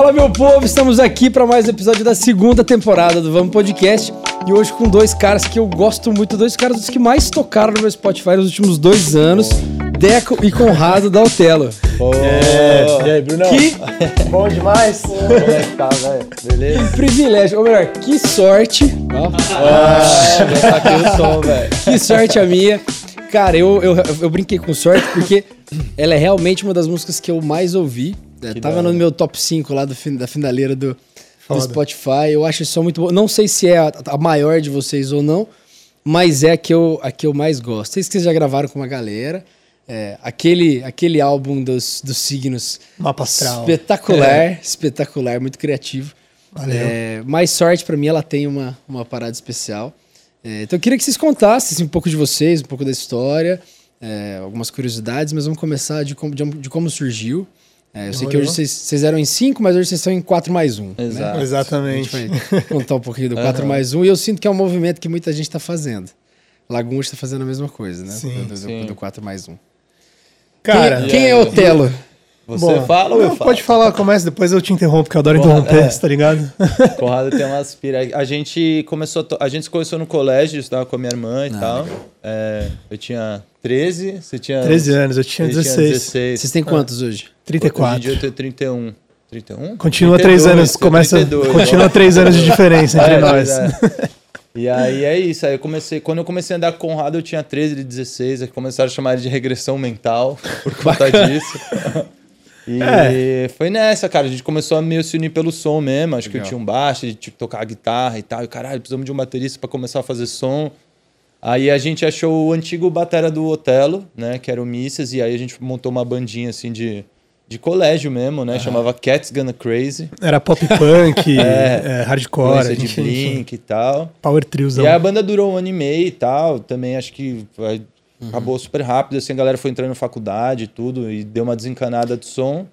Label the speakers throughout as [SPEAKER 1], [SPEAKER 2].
[SPEAKER 1] Fala, meu povo, estamos aqui para mais um episódio da segunda temporada do Vamos Podcast. E hoje com dois caras que eu gosto muito, dois caras dos que mais tocaram no meu Spotify nos últimos dois anos, Deco e Conrado da Otelo.
[SPEAKER 2] Oh. Yeah.
[SPEAKER 3] E aí, Bruno?
[SPEAKER 1] Que
[SPEAKER 3] bom demais. Como é que tá, velho? Beleza?
[SPEAKER 1] privilégio, ou melhor, que sorte.
[SPEAKER 3] Ah, aqui o som, velho.
[SPEAKER 1] Que sorte a minha. Cara, eu, eu, eu brinquei com sorte porque ela é realmente uma das músicas que eu mais ouvi é, tava no meu top 5 lá do, da finaleira do, do Spotify. Eu acho isso muito bom. Não sei se é a, a, maior de vocês ou não, mas é a que eu, a que eu mais gosto. Sei que vocês já gravaram com uma galera. É, aquele, aquele álbum dos, dos signos.
[SPEAKER 2] Mapa astral.
[SPEAKER 1] Espetacular, é. espetacular, muito criativo. Valeu. É, mais sorte para mim, ela tem uma, uma parada especial. É, então eu queria que vocês contassem assim, um pouco de vocês, um pouco da história, é, algumas curiosidades, mas vamos começar de como, de, de como surgiu. É, eu sei que hoje vocês, eram em 5, mas hoje vocês estão em 4 mais 1. Um,
[SPEAKER 2] Exato. Né? Exatamente.
[SPEAKER 1] A gente vai contar um pouquinho do 4 uhum. mais 1 um, e eu sinto que é um movimento que muita gente está fazendo. Lagoa está fazendo a mesma coisa, né?
[SPEAKER 2] Sim,
[SPEAKER 1] do,
[SPEAKER 2] sim.
[SPEAKER 1] do 4 mais 1. Um.
[SPEAKER 2] Cara,
[SPEAKER 1] quem, quem é Otelo?
[SPEAKER 3] Você Bom, fala ou eu falo?
[SPEAKER 2] Pode falar, começa, depois eu te interrompo, porque eu adoro Conrado, interromper, é. tá ligado?
[SPEAKER 3] Conrado tem umas pira... A gente começou, a gente se conheceu no colégio, estava com a minha irmã e ah, tal. É, eu tinha 13, você tinha...
[SPEAKER 2] 13 anos, eu tinha 16. Tinha
[SPEAKER 1] 16. Vocês têm quantos hoje?
[SPEAKER 2] 34.
[SPEAKER 3] Hoje eu tenho 31. 31?
[SPEAKER 2] Continua 32, três anos, começa, 32, continua três anos de diferença entre é, nós.
[SPEAKER 3] É. E aí é isso. Aí eu comecei. Quando eu comecei a andar com o Conrado, eu tinha 13, 16. Aí começaram a chamar ele de regressão mental por conta disso. E é. foi nessa, cara. A gente começou a meio se unir pelo som mesmo. Acho Legal. que eu tinha um baixo, de tipo, tocar guitarra e tal. E caralho, precisamos de um baterista para começar a fazer som. Aí a gente achou o antigo batera do Otelo, né? Que era o Misses. E aí a gente montou uma bandinha assim de, de colégio mesmo, né? Chamava Cats Gonna Crazy.
[SPEAKER 2] Era pop punk, é, é, hardcore.
[SPEAKER 3] de Blink e tal.
[SPEAKER 2] Power triozão.
[SPEAKER 3] E a banda durou um ano e meio e tal. Também acho que Uhum. Acabou super rápido, assim, a galera foi entrando na faculdade e tudo, e deu uma desencanada de som.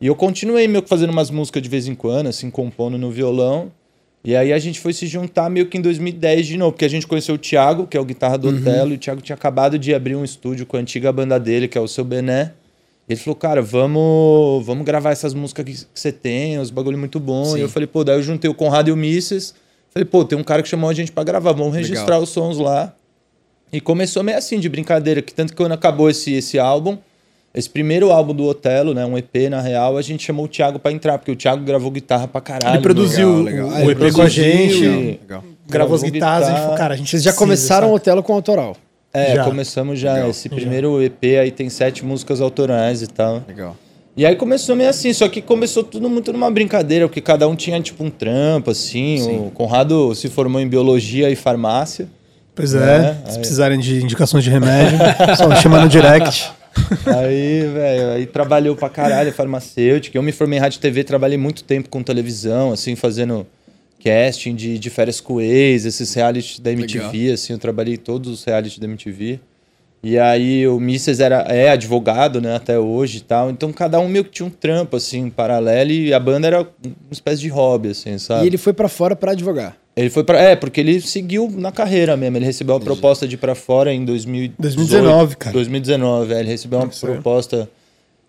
[SPEAKER 3] E eu continuei meio que fazendo umas músicas de vez em quando, assim, compondo no violão. E aí a gente foi se juntar meio que em 2010 de novo, porque a gente conheceu o Thiago, que é o guitarra do uhum. Otelo, e o Thiago tinha acabado de abrir um estúdio com a antiga banda dele, que é o Seu Bené. Ele falou, cara, vamos, vamos gravar essas músicas que, você tem, os bagulho muito bom. Sim. E eu falei, pô, daí eu juntei o Conrado e o Misses. Falei, pô, tem um cara que chamou a gente para gravar, vamos registrar Legal. os sons lá. E começou meio assim, de brincadeira, que tanto que quando acabou esse, esse álbum, esse primeiro álbum do Otelo, né, um EP na real, a gente chamou o Thiago para entrar, porque o Thiago gravou guitarra pra caralho.
[SPEAKER 2] Ele produziu legal, legal. o EP produziu, com a gente, legal, gravou as guitarras, guitarra. a gente falou, cara, a gente
[SPEAKER 1] Vocês já começaram o Otelo com autoral?
[SPEAKER 3] É, já. começamos já. Legal. Esse primeiro EP aí tem sete músicas autorais e tal.
[SPEAKER 1] Legal.
[SPEAKER 3] E aí começou meio assim, só que começou tudo muito numa brincadeira, porque cada um tinha tipo um trampo, assim. Sim. O Conrado se formou em biologia e farmácia.
[SPEAKER 2] Pois é, né? se aí... precisarem de indicações de remédio, só me chamar no direct.
[SPEAKER 3] Aí, velho, aí trabalhou pra caralho, farmacêutica. Eu me formei em rádio e TV, trabalhei muito tempo com televisão, assim, fazendo casting de, de férias com ex, esses reality da MTV, Legal. assim, eu trabalhei todos os reality da MTV. E aí o Mises era, é advogado, né, até hoje e tal. Então cada um meio que tinha um trampo, assim, paralelo. E a banda era uma espécie de hobby, assim, sabe?
[SPEAKER 1] E ele foi para fora para advogar?
[SPEAKER 3] Ele foi para É, porque ele seguiu na carreira mesmo. Ele recebeu uma proposta de ir pra fora em 2018,
[SPEAKER 2] 2019, cara.
[SPEAKER 3] 2019, é, ele recebeu uma proposta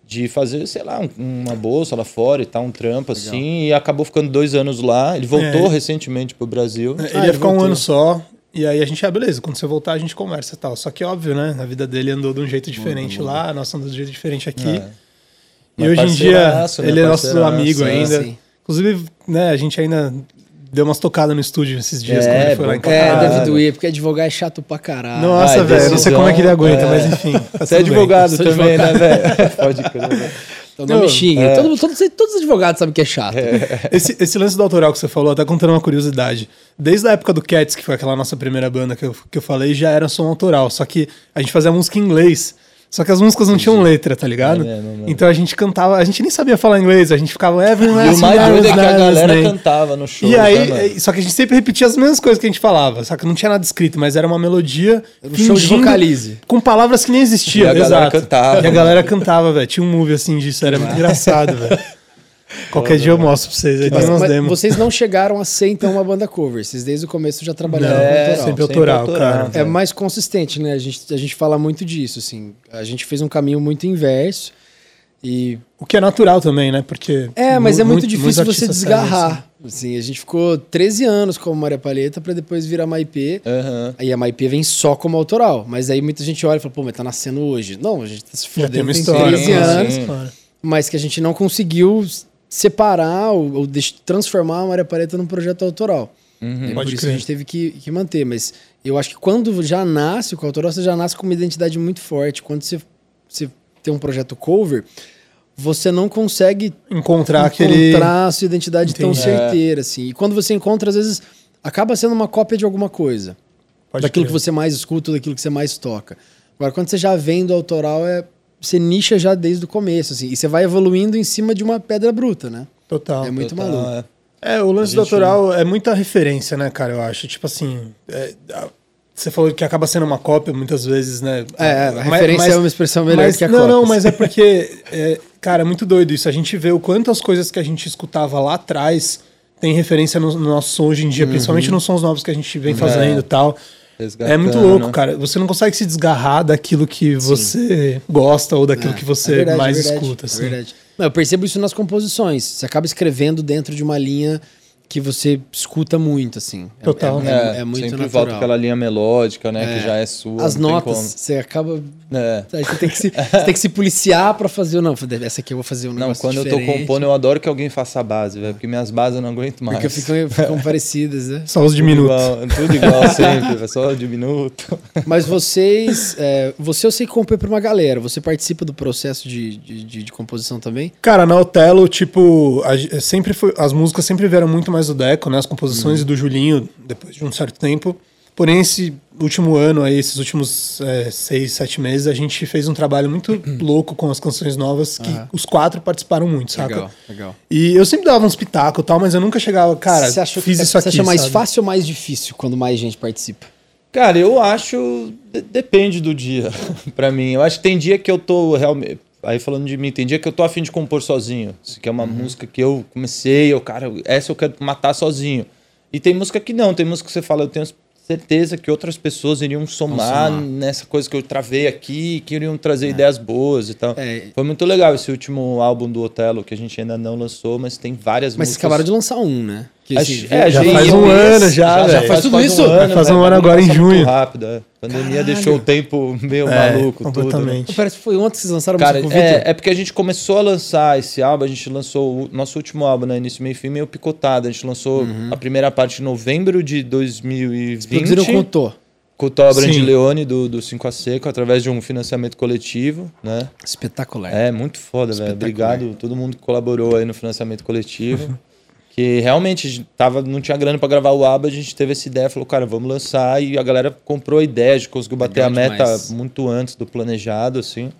[SPEAKER 3] de fazer, sei lá, uma bolsa lá fora e tal, um trampo Legal. assim, e acabou ficando dois anos lá. Ele voltou é. recentemente pro Brasil.
[SPEAKER 2] É, ele ah, ia ficar voltou. um ano só, e aí a gente, ah, beleza, quando você voltar a gente conversa e tal. Só que óbvio, né? A vida dele andou de um jeito diferente uhum. lá, a nossa andou de um jeito diferente aqui. É. E hoje em dia, né? ele é nosso amigo ainda. Inclusive, né, a gente ainda deu umas tocadas no estúdio esses dias
[SPEAKER 1] é,
[SPEAKER 2] quando ele foi lá em
[SPEAKER 1] casa. É, deve doer, porque advogar é chato pra caralho.
[SPEAKER 2] Nossa, velho, não sei como é que ele aguenta, é. mas enfim.
[SPEAKER 3] Tá Você é advogado também, né, velho? Pode crer.
[SPEAKER 1] Então não, não me xingue. É. Todo, todo, todos os advogados sabem que é chato. É.
[SPEAKER 2] Esse, esse lance do autoral que você falou, até contando uma curiosidade. Desde a época do Cats, que foi aquela nossa primeira banda que eu, que eu falei, já era som autoral. Só que a gente fazia música em inglês. Só que as músicas não tinham letra, tá ligado? É, não, não, Então a gente cantava, a gente nem sabia falar inglês, a gente ficava every
[SPEAKER 3] E o mais doido é que a galera cantava no show.
[SPEAKER 2] E aí, né, só que a gente sempre repetia as mesmas coisas que a gente falava, só que não tinha nada escrito, mas era uma melodia.
[SPEAKER 1] Era um show de vocalize.
[SPEAKER 2] Com palavras que nem existiam. E
[SPEAKER 3] a galera Exato. cantava.
[SPEAKER 2] E a galera cantava, velho. Tinha um movie assim disso, era muito engraçado, velho. Qualquer dia eu mostro pra vocês. Aí tem umas demos.
[SPEAKER 1] Vocês não chegaram a ser, então, uma banda cover. Vocês desde o começo já trabalharam
[SPEAKER 2] não, é, autoral. Sempre autoral, cara.
[SPEAKER 1] É mais consistente, né? A gente, a gente fala muito disso, assim. A gente fez um caminho muito inverso. E...
[SPEAKER 2] O que é natural também, né? Porque.
[SPEAKER 1] É, mas é muito, muito difícil você desgarrar. Assim. assim. a gente ficou 13 anos como Maria Palheta para depois virar Maipê. Uhum. Aí a Maipê vem só como autoral. Mas aí muita gente olha e fala, pô, mas tá nascendo hoje. Não, a gente tá se fodendo tem, uma história, 13 anos. Sim. Mas que a gente não conseguiu separar ou, ou transformar a Maria Palheta num projeto autoral. Uhum. É por isso crer. que a gente teve que, que manter. Mas eu acho que quando já nasce com o autoral, você já nasce com uma identidade muito forte. Quando você, você tem um projeto cover, você não consegue
[SPEAKER 2] encontrar, aquele...
[SPEAKER 1] a sua identidade Entendi. tão certeira, assim. E quando você encontra, às vezes, acaba sendo uma cópia de alguma coisa. Pode daquilo crer. que você mais escuta, daquilo que você mais toca. Agora, quando você já vem do autoral, é, você nicha já desde o começo, assim. E você vai evoluindo em cima de uma pedra bruta, né?
[SPEAKER 2] Total.
[SPEAKER 1] É muito
[SPEAKER 2] Total,
[SPEAKER 1] maluco.
[SPEAKER 2] É. é. o lance gente... do autoral é muita referência, né, cara? Eu acho. Tipo assim, é, você falou que acaba sendo uma cópia muitas vezes, né?
[SPEAKER 1] É, a mas, referência mas, é uma expressão melhor
[SPEAKER 2] mas,
[SPEAKER 1] que a
[SPEAKER 2] não, cópia. Não, não, mas é porque, é, cara, é muito doido isso. A gente vê o quanto as coisas que a gente escutava lá atrás tem referência no, no nosso som hoje em dia, uhum. principalmente nos sons novos que a gente vem fazendo e é. tal. É muito louco, cara. Você não consegue se desgarrar daquilo que você Sim. gosta ou daquilo é, que você é verdade, mais verdade, escuta. Assim.
[SPEAKER 1] verdade. Não, eu percebo isso nas composições. Você acaba escrevendo dentro de uma linha que você escuta muito, assim.
[SPEAKER 2] É, Total.
[SPEAKER 3] É, é, é muito sempre natural. volta aquela linha melódica, né? É. Que já é sua.
[SPEAKER 1] As notas, você acaba... É. Você, tem que se, você tem que se policiar pra fazer... Não, essa aqui eu vou fazer um
[SPEAKER 3] Não, quando diferente. eu tô compondo, eu adoro que alguém faça a base, velho. Porque minhas bases eu não aguento mais.
[SPEAKER 1] Porque ficam, ficam parecidas, né?
[SPEAKER 2] Só os diminutos.
[SPEAKER 3] Tudo igual sempre, só diminuto.
[SPEAKER 1] Mas vocês... É, você eu sei que compõe pra uma galera. Você participa do processo de, de, de, de composição também?
[SPEAKER 2] Cara, na Otelo, tipo... A, sempre foi, as músicas sempre vieram muito mais do Deco, né? As composições uhum. do Julinho, depois de um certo tempo. Porém, esse último ano, aí, esses últimos é, seis, sete meses, a gente fez um trabalho muito uhum. louco com as canções novas, que uhum. os quatro participaram muito, saca?
[SPEAKER 1] Legal, legal.
[SPEAKER 2] E eu sempre dava uns pitacos e tal, mas eu nunca chegava, cara, você acha, fiz isso aqui. Você
[SPEAKER 1] acha mais sabe? fácil ou mais difícil quando mais gente participa?
[SPEAKER 3] Cara, eu acho. Depende do dia, para mim. Eu acho que tem dia que eu tô realmente aí falando de mim, tem dia que eu tô afim de compor sozinho. Que é uma uhum. música que eu comecei, eu, cara, essa eu quero matar sozinho. E tem música que não, tem música que você fala, eu tenho certeza que outras pessoas iriam somar, somar. nessa coisa que eu travei aqui, que iriam trazer é. ideias boas e tal. É. Foi muito legal esse último álbum do Otelo, que a gente ainda não lançou, mas tem várias
[SPEAKER 1] mas músicas. Mas acabaram de lançar um, né?
[SPEAKER 2] Que é, já faz um ano já, já, já faz tudo isso. Um ano, fazer um ano agora em junho.
[SPEAKER 3] rápido, é. A pandemia Caralho. deixou o tempo meio é, maluco
[SPEAKER 2] completamente.
[SPEAKER 3] tudo.
[SPEAKER 1] Parece que foi ontem que vocês lançaram
[SPEAKER 3] Cara, é, é porque a gente começou a lançar esse álbum, a gente lançou o nosso último álbum, né, início, meio fim, meio picotado. A gente lançou uhum. a primeira parte em novembro de 2020. Produziram
[SPEAKER 1] com o Tô.
[SPEAKER 3] Com o Tó Leone do, do 5 a Seco, através de um financiamento coletivo, né?
[SPEAKER 1] Espetacular.
[SPEAKER 3] É, muito foda, velho. Obrigado todo mundo que colaborou aí no financiamento coletivo. que realmente tava, não tinha grana para gravar o álbum, a gente teve essa ideia, falou, cara, vamos lançar, e a galera comprou a ideia, a gente conseguiu bater Legal a meta demais. muito antes do planejado, assim.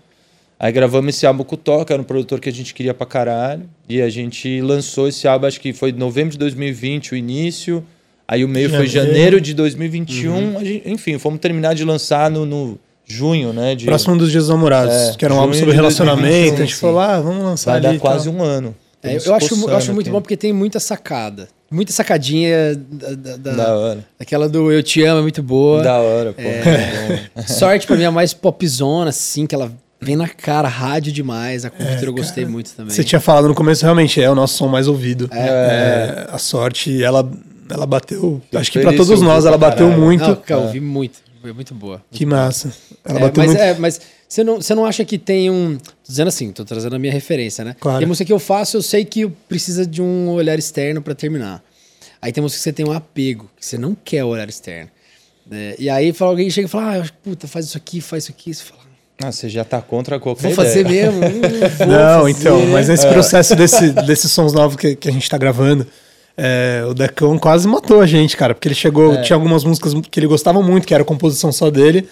[SPEAKER 3] Aí gravamos esse álbum com o Thor, que era um produtor que a gente queria pra caralho, e a gente lançou esse álbum, acho que foi novembro de 2020 o início, aí o meio janeiro. foi janeiro de 2021, uhum. gente, enfim, fomos terminar de lançar no, no junho, né? De,
[SPEAKER 2] Próximo dos Dias Namorados, é, que era um álbum sobre relacionamento, a gente falou, ah, vamos lançar
[SPEAKER 3] Vai ali. Dar quase um ano.
[SPEAKER 1] É, eu, acho, eu acho muito bom porque tem muita sacada. Muita sacadinha da, da, da hora. Aquela do Eu Te Amo é muito boa.
[SPEAKER 3] Da hora, pô. É,
[SPEAKER 1] sorte pra mim é mais popzona, assim, que ela vem na cara, rádio demais. A computer é, eu gostei muito também.
[SPEAKER 2] Você tinha falado no começo, realmente é o nosso som mais ouvido. É. é a sorte, ela, ela bateu. Fico acho que para todos nós, ela bateu caralho. muito. Não,
[SPEAKER 1] eu ouvi muito. Foi muito boa. Muito
[SPEAKER 2] que massa.
[SPEAKER 1] Ela é, bateu mas, muito. É, mas você não, você não acha que tem um. Tô dizendo assim, tô trazendo a minha referência, né?
[SPEAKER 2] Claro.
[SPEAKER 1] Tem música que eu faço, eu sei que precisa de um olhar externo para terminar. Aí tem música que você tem um apego, que você não quer o olhar externo. Né? E aí fala, alguém chega e fala, ah, puta, faz isso aqui, faz isso aqui. Você fala,
[SPEAKER 3] ah, você já tá contra qualquer
[SPEAKER 1] Vou fazer mesmo.
[SPEAKER 2] Hum, não, fazer. então, mas nesse é. processo desse, desses sons novos que, que a gente tá gravando, é, o Decão quase matou a gente, cara, porque ele chegou, é. tinha algumas músicas que ele gostava muito, que era composição só dele.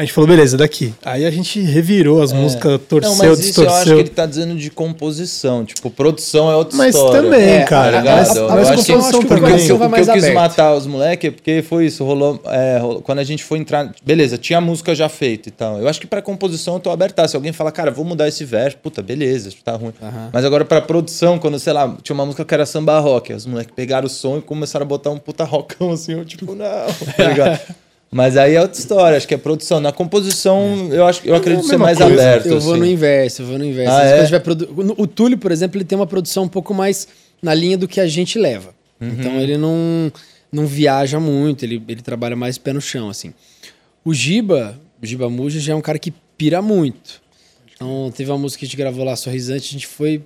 [SPEAKER 2] A gente falou, beleza, daqui. Aí a gente revirou as é. músicas, torceu, não, mas isso distorceu. Eu acho que
[SPEAKER 3] ele tá dizendo de composição. Tipo, produção é outra
[SPEAKER 2] mas
[SPEAKER 3] história.
[SPEAKER 2] Mas também, é, cara. Tá mas,
[SPEAKER 3] eu,
[SPEAKER 2] mas
[SPEAKER 3] eu acho que, também. Porque o que, eu quis matar os moleques é porque foi isso. Rolou, é, rolou, Quando a gente foi entrar. Beleza, tinha a música já feita e tal. Eu acho que pra composição eu tô aberta. Se alguém fala, cara, vou mudar esse verso, puta, beleza, tá ruim. Mas agora pra produção, quando, sei lá, tinha uma música que era samba rock. Os moleques pegaram o som e começaram a botar um puta rockão assim. Eu, tipo, não, tá ligado? Mas aí é outra história, acho que é produção. Na composição, eu acho eu acredito ser mais coisa. aberto.
[SPEAKER 1] Eu vou
[SPEAKER 3] assim.
[SPEAKER 1] no inverso, eu vou no inverso. Ah, é? produ... O Túlio, por exemplo, ele tem uma produção um pouco mais na linha do que a gente leva. Uhum. Então ele não, não viaja muito, ele, ele trabalha mais pé no chão, assim. O Giba, o Giba Muja, já é um cara que pira muito. Então teve uma música que a gente gravou lá, Sorrisante, a gente foi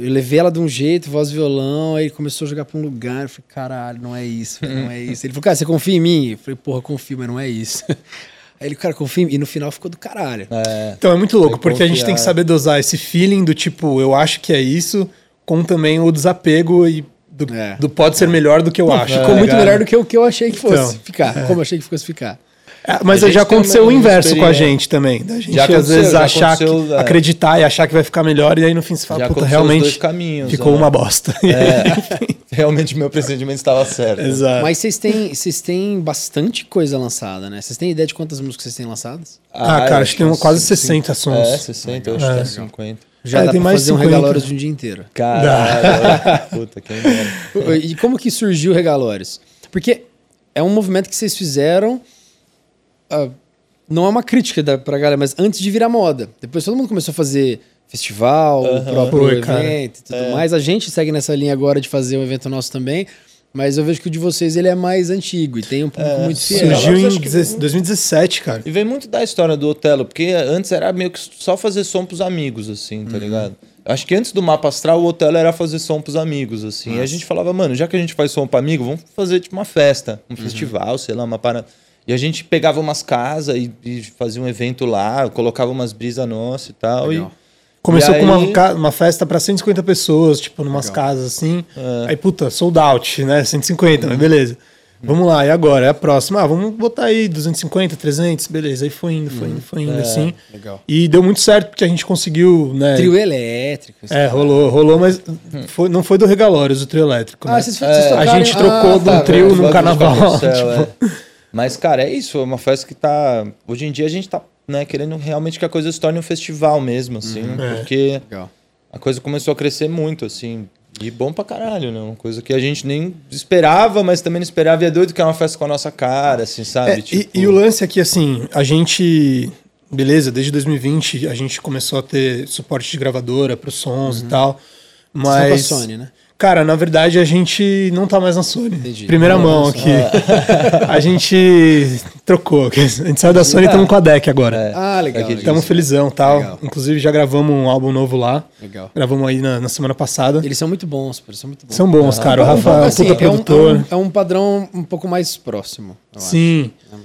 [SPEAKER 1] eu levei ela de um jeito, voz violão, aí começou a jogar pra um lugar. Eu falei, caralho, não é isso, não é isso. Ele falou, cara, você confia em mim? Eu falei, porra, confio, mas não é isso. Aí ele, cara, confia em mim. E no final ficou do caralho.
[SPEAKER 2] É, então é muito louco, porque confiar. a gente tem que saber dosar esse feeling do tipo, eu acho que é isso, com também o desapego e do, é. do pode ser melhor do que eu Pô, acho.
[SPEAKER 1] Ficou muito melhor do que o que eu achei que fosse então, ficar. É. Como eu achei que fosse ficar.
[SPEAKER 2] É, mas já aconteceu o inverso com a gente também. Da gente às vezes achar que, é. acreditar e achar que vai ficar melhor, e aí no fim você fala, já puta, realmente caminhos, ficou né? uma bosta.
[SPEAKER 3] É, realmente meu procedimento estava certo.
[SPEAKER 1] Exato. Mas vocês têm, vocês têm bastante coisa lançada, né? Vocês têm ideia de quantas músicas vocês têm lançadas?
[SPEAKER 2] Ah, ah cara, acho que tem quase 60 sons.
[SPEAKER 3] É, 60, eu acho que é 50.
[SPEAKER 1] Já é, dá tem pra mais fazer 50. um Regalórios de um dia inteiro.
[SPEAKER 3] Caralho, puta, quem
[SPEAKER 1] E como que surgiu o Regalórios? Porque é um movimento que vocês fizeram uh, não é uma crítica da, pra galera, mas antes de virar moda. Depois todo mundo começou a fazer festival, o próprio Oi, evento cara. e tudo é. mais. A gente segue nessa linha agora de fazer um evento nosso também. Mas eu vejo que o de vocês ele é mais antigo e tem um público é, muito fiel.
[SPEAKER 2] Surgiu em 2017, cara.
[SPEAKER 3] E vem muito da história do Otelo, porque antes era meio que só fazer som pros amigos, assim, tá uhum. ligado? Acho que antes do mapa astral, o Otelo era fazer som pros amigos, assim. Nossa. E a gente falava, mano, já que a gente faz som pra amigo, vamos fazer tipo uma festa, um uhum. festival, sei lá, uma parada. E a gente pegava umas casas e, e fazia um evento lá, colocava umas brisas nossas e tal. Legal. E,
[SPEAKER 2] Começou e com uma, uma festa para 150 pessoas, tipo, numas Legal. casas assim. É. Aí, puta, sold out, né? 150, uhum. mas beleza. Vamos lá, e agora? É a próxima. Ah, vamos botar aí 250, 300, beleza. Aí foi indo, foi indo, foi indo, é, assim. Legal. E deu muito certo, porque a gente conseguiu, né?
[SPEAKER 1] Trio elétrico.
[SPEAKER 2] É, rolou, rolou, mas foi, não foi do Regalórios o trio elétrico. Ah, né? vocês, vocês é, A gente trocou ah, de um tá, trio num carnaval. Céu, tipo...
[SPEAKER 3] é. Mas, cara, é isso. É uma festa que tá. Hoje em dia a gente tá né, querendo realmente que a coisa se torne um festival mesmo, assim. Uhum. Porque é. a coisa começou a crescer muito, assim. E bom pra caralho, né? Uma coisa que a gente nem esperava, mas também não esperava. E é doido que é uma festa com a nossa cara, assim, sabe? É,
[SPEAKER 2] tipo... e, e o lance aqui, assim, a gente. Beleza, desde 2020 a gente começou a ter suporte de gravadora para os sons uhum. e tal. Mas.
[SPEAKER 1] Só com a Sony, né?
[SPEAKER 2] Cara, na verdade a gente não tá mais na Sony. Entendi. Primeira não, mão aqui. a gente trocou. A gente saiu da Sony e estamos com a Deck agora.
[SPEAKER 1] É. Ah, legal.
[SPEAKER 2] Estamos felizão tal. Legal. Inclusive já gravamos um álbum novo lá. Legal. Gravamos aí na, na semana passada.
[SPEAKER 1] Eles são muito bons, eles são muito bons.
[SPEAKER 2] São bons, cara. O Rafa é um assim, puta é produtor.
[SPEAKER 1] Um, é um, padrão um pouco mais próximo.
[SPEAKER 2] Sim. Acho.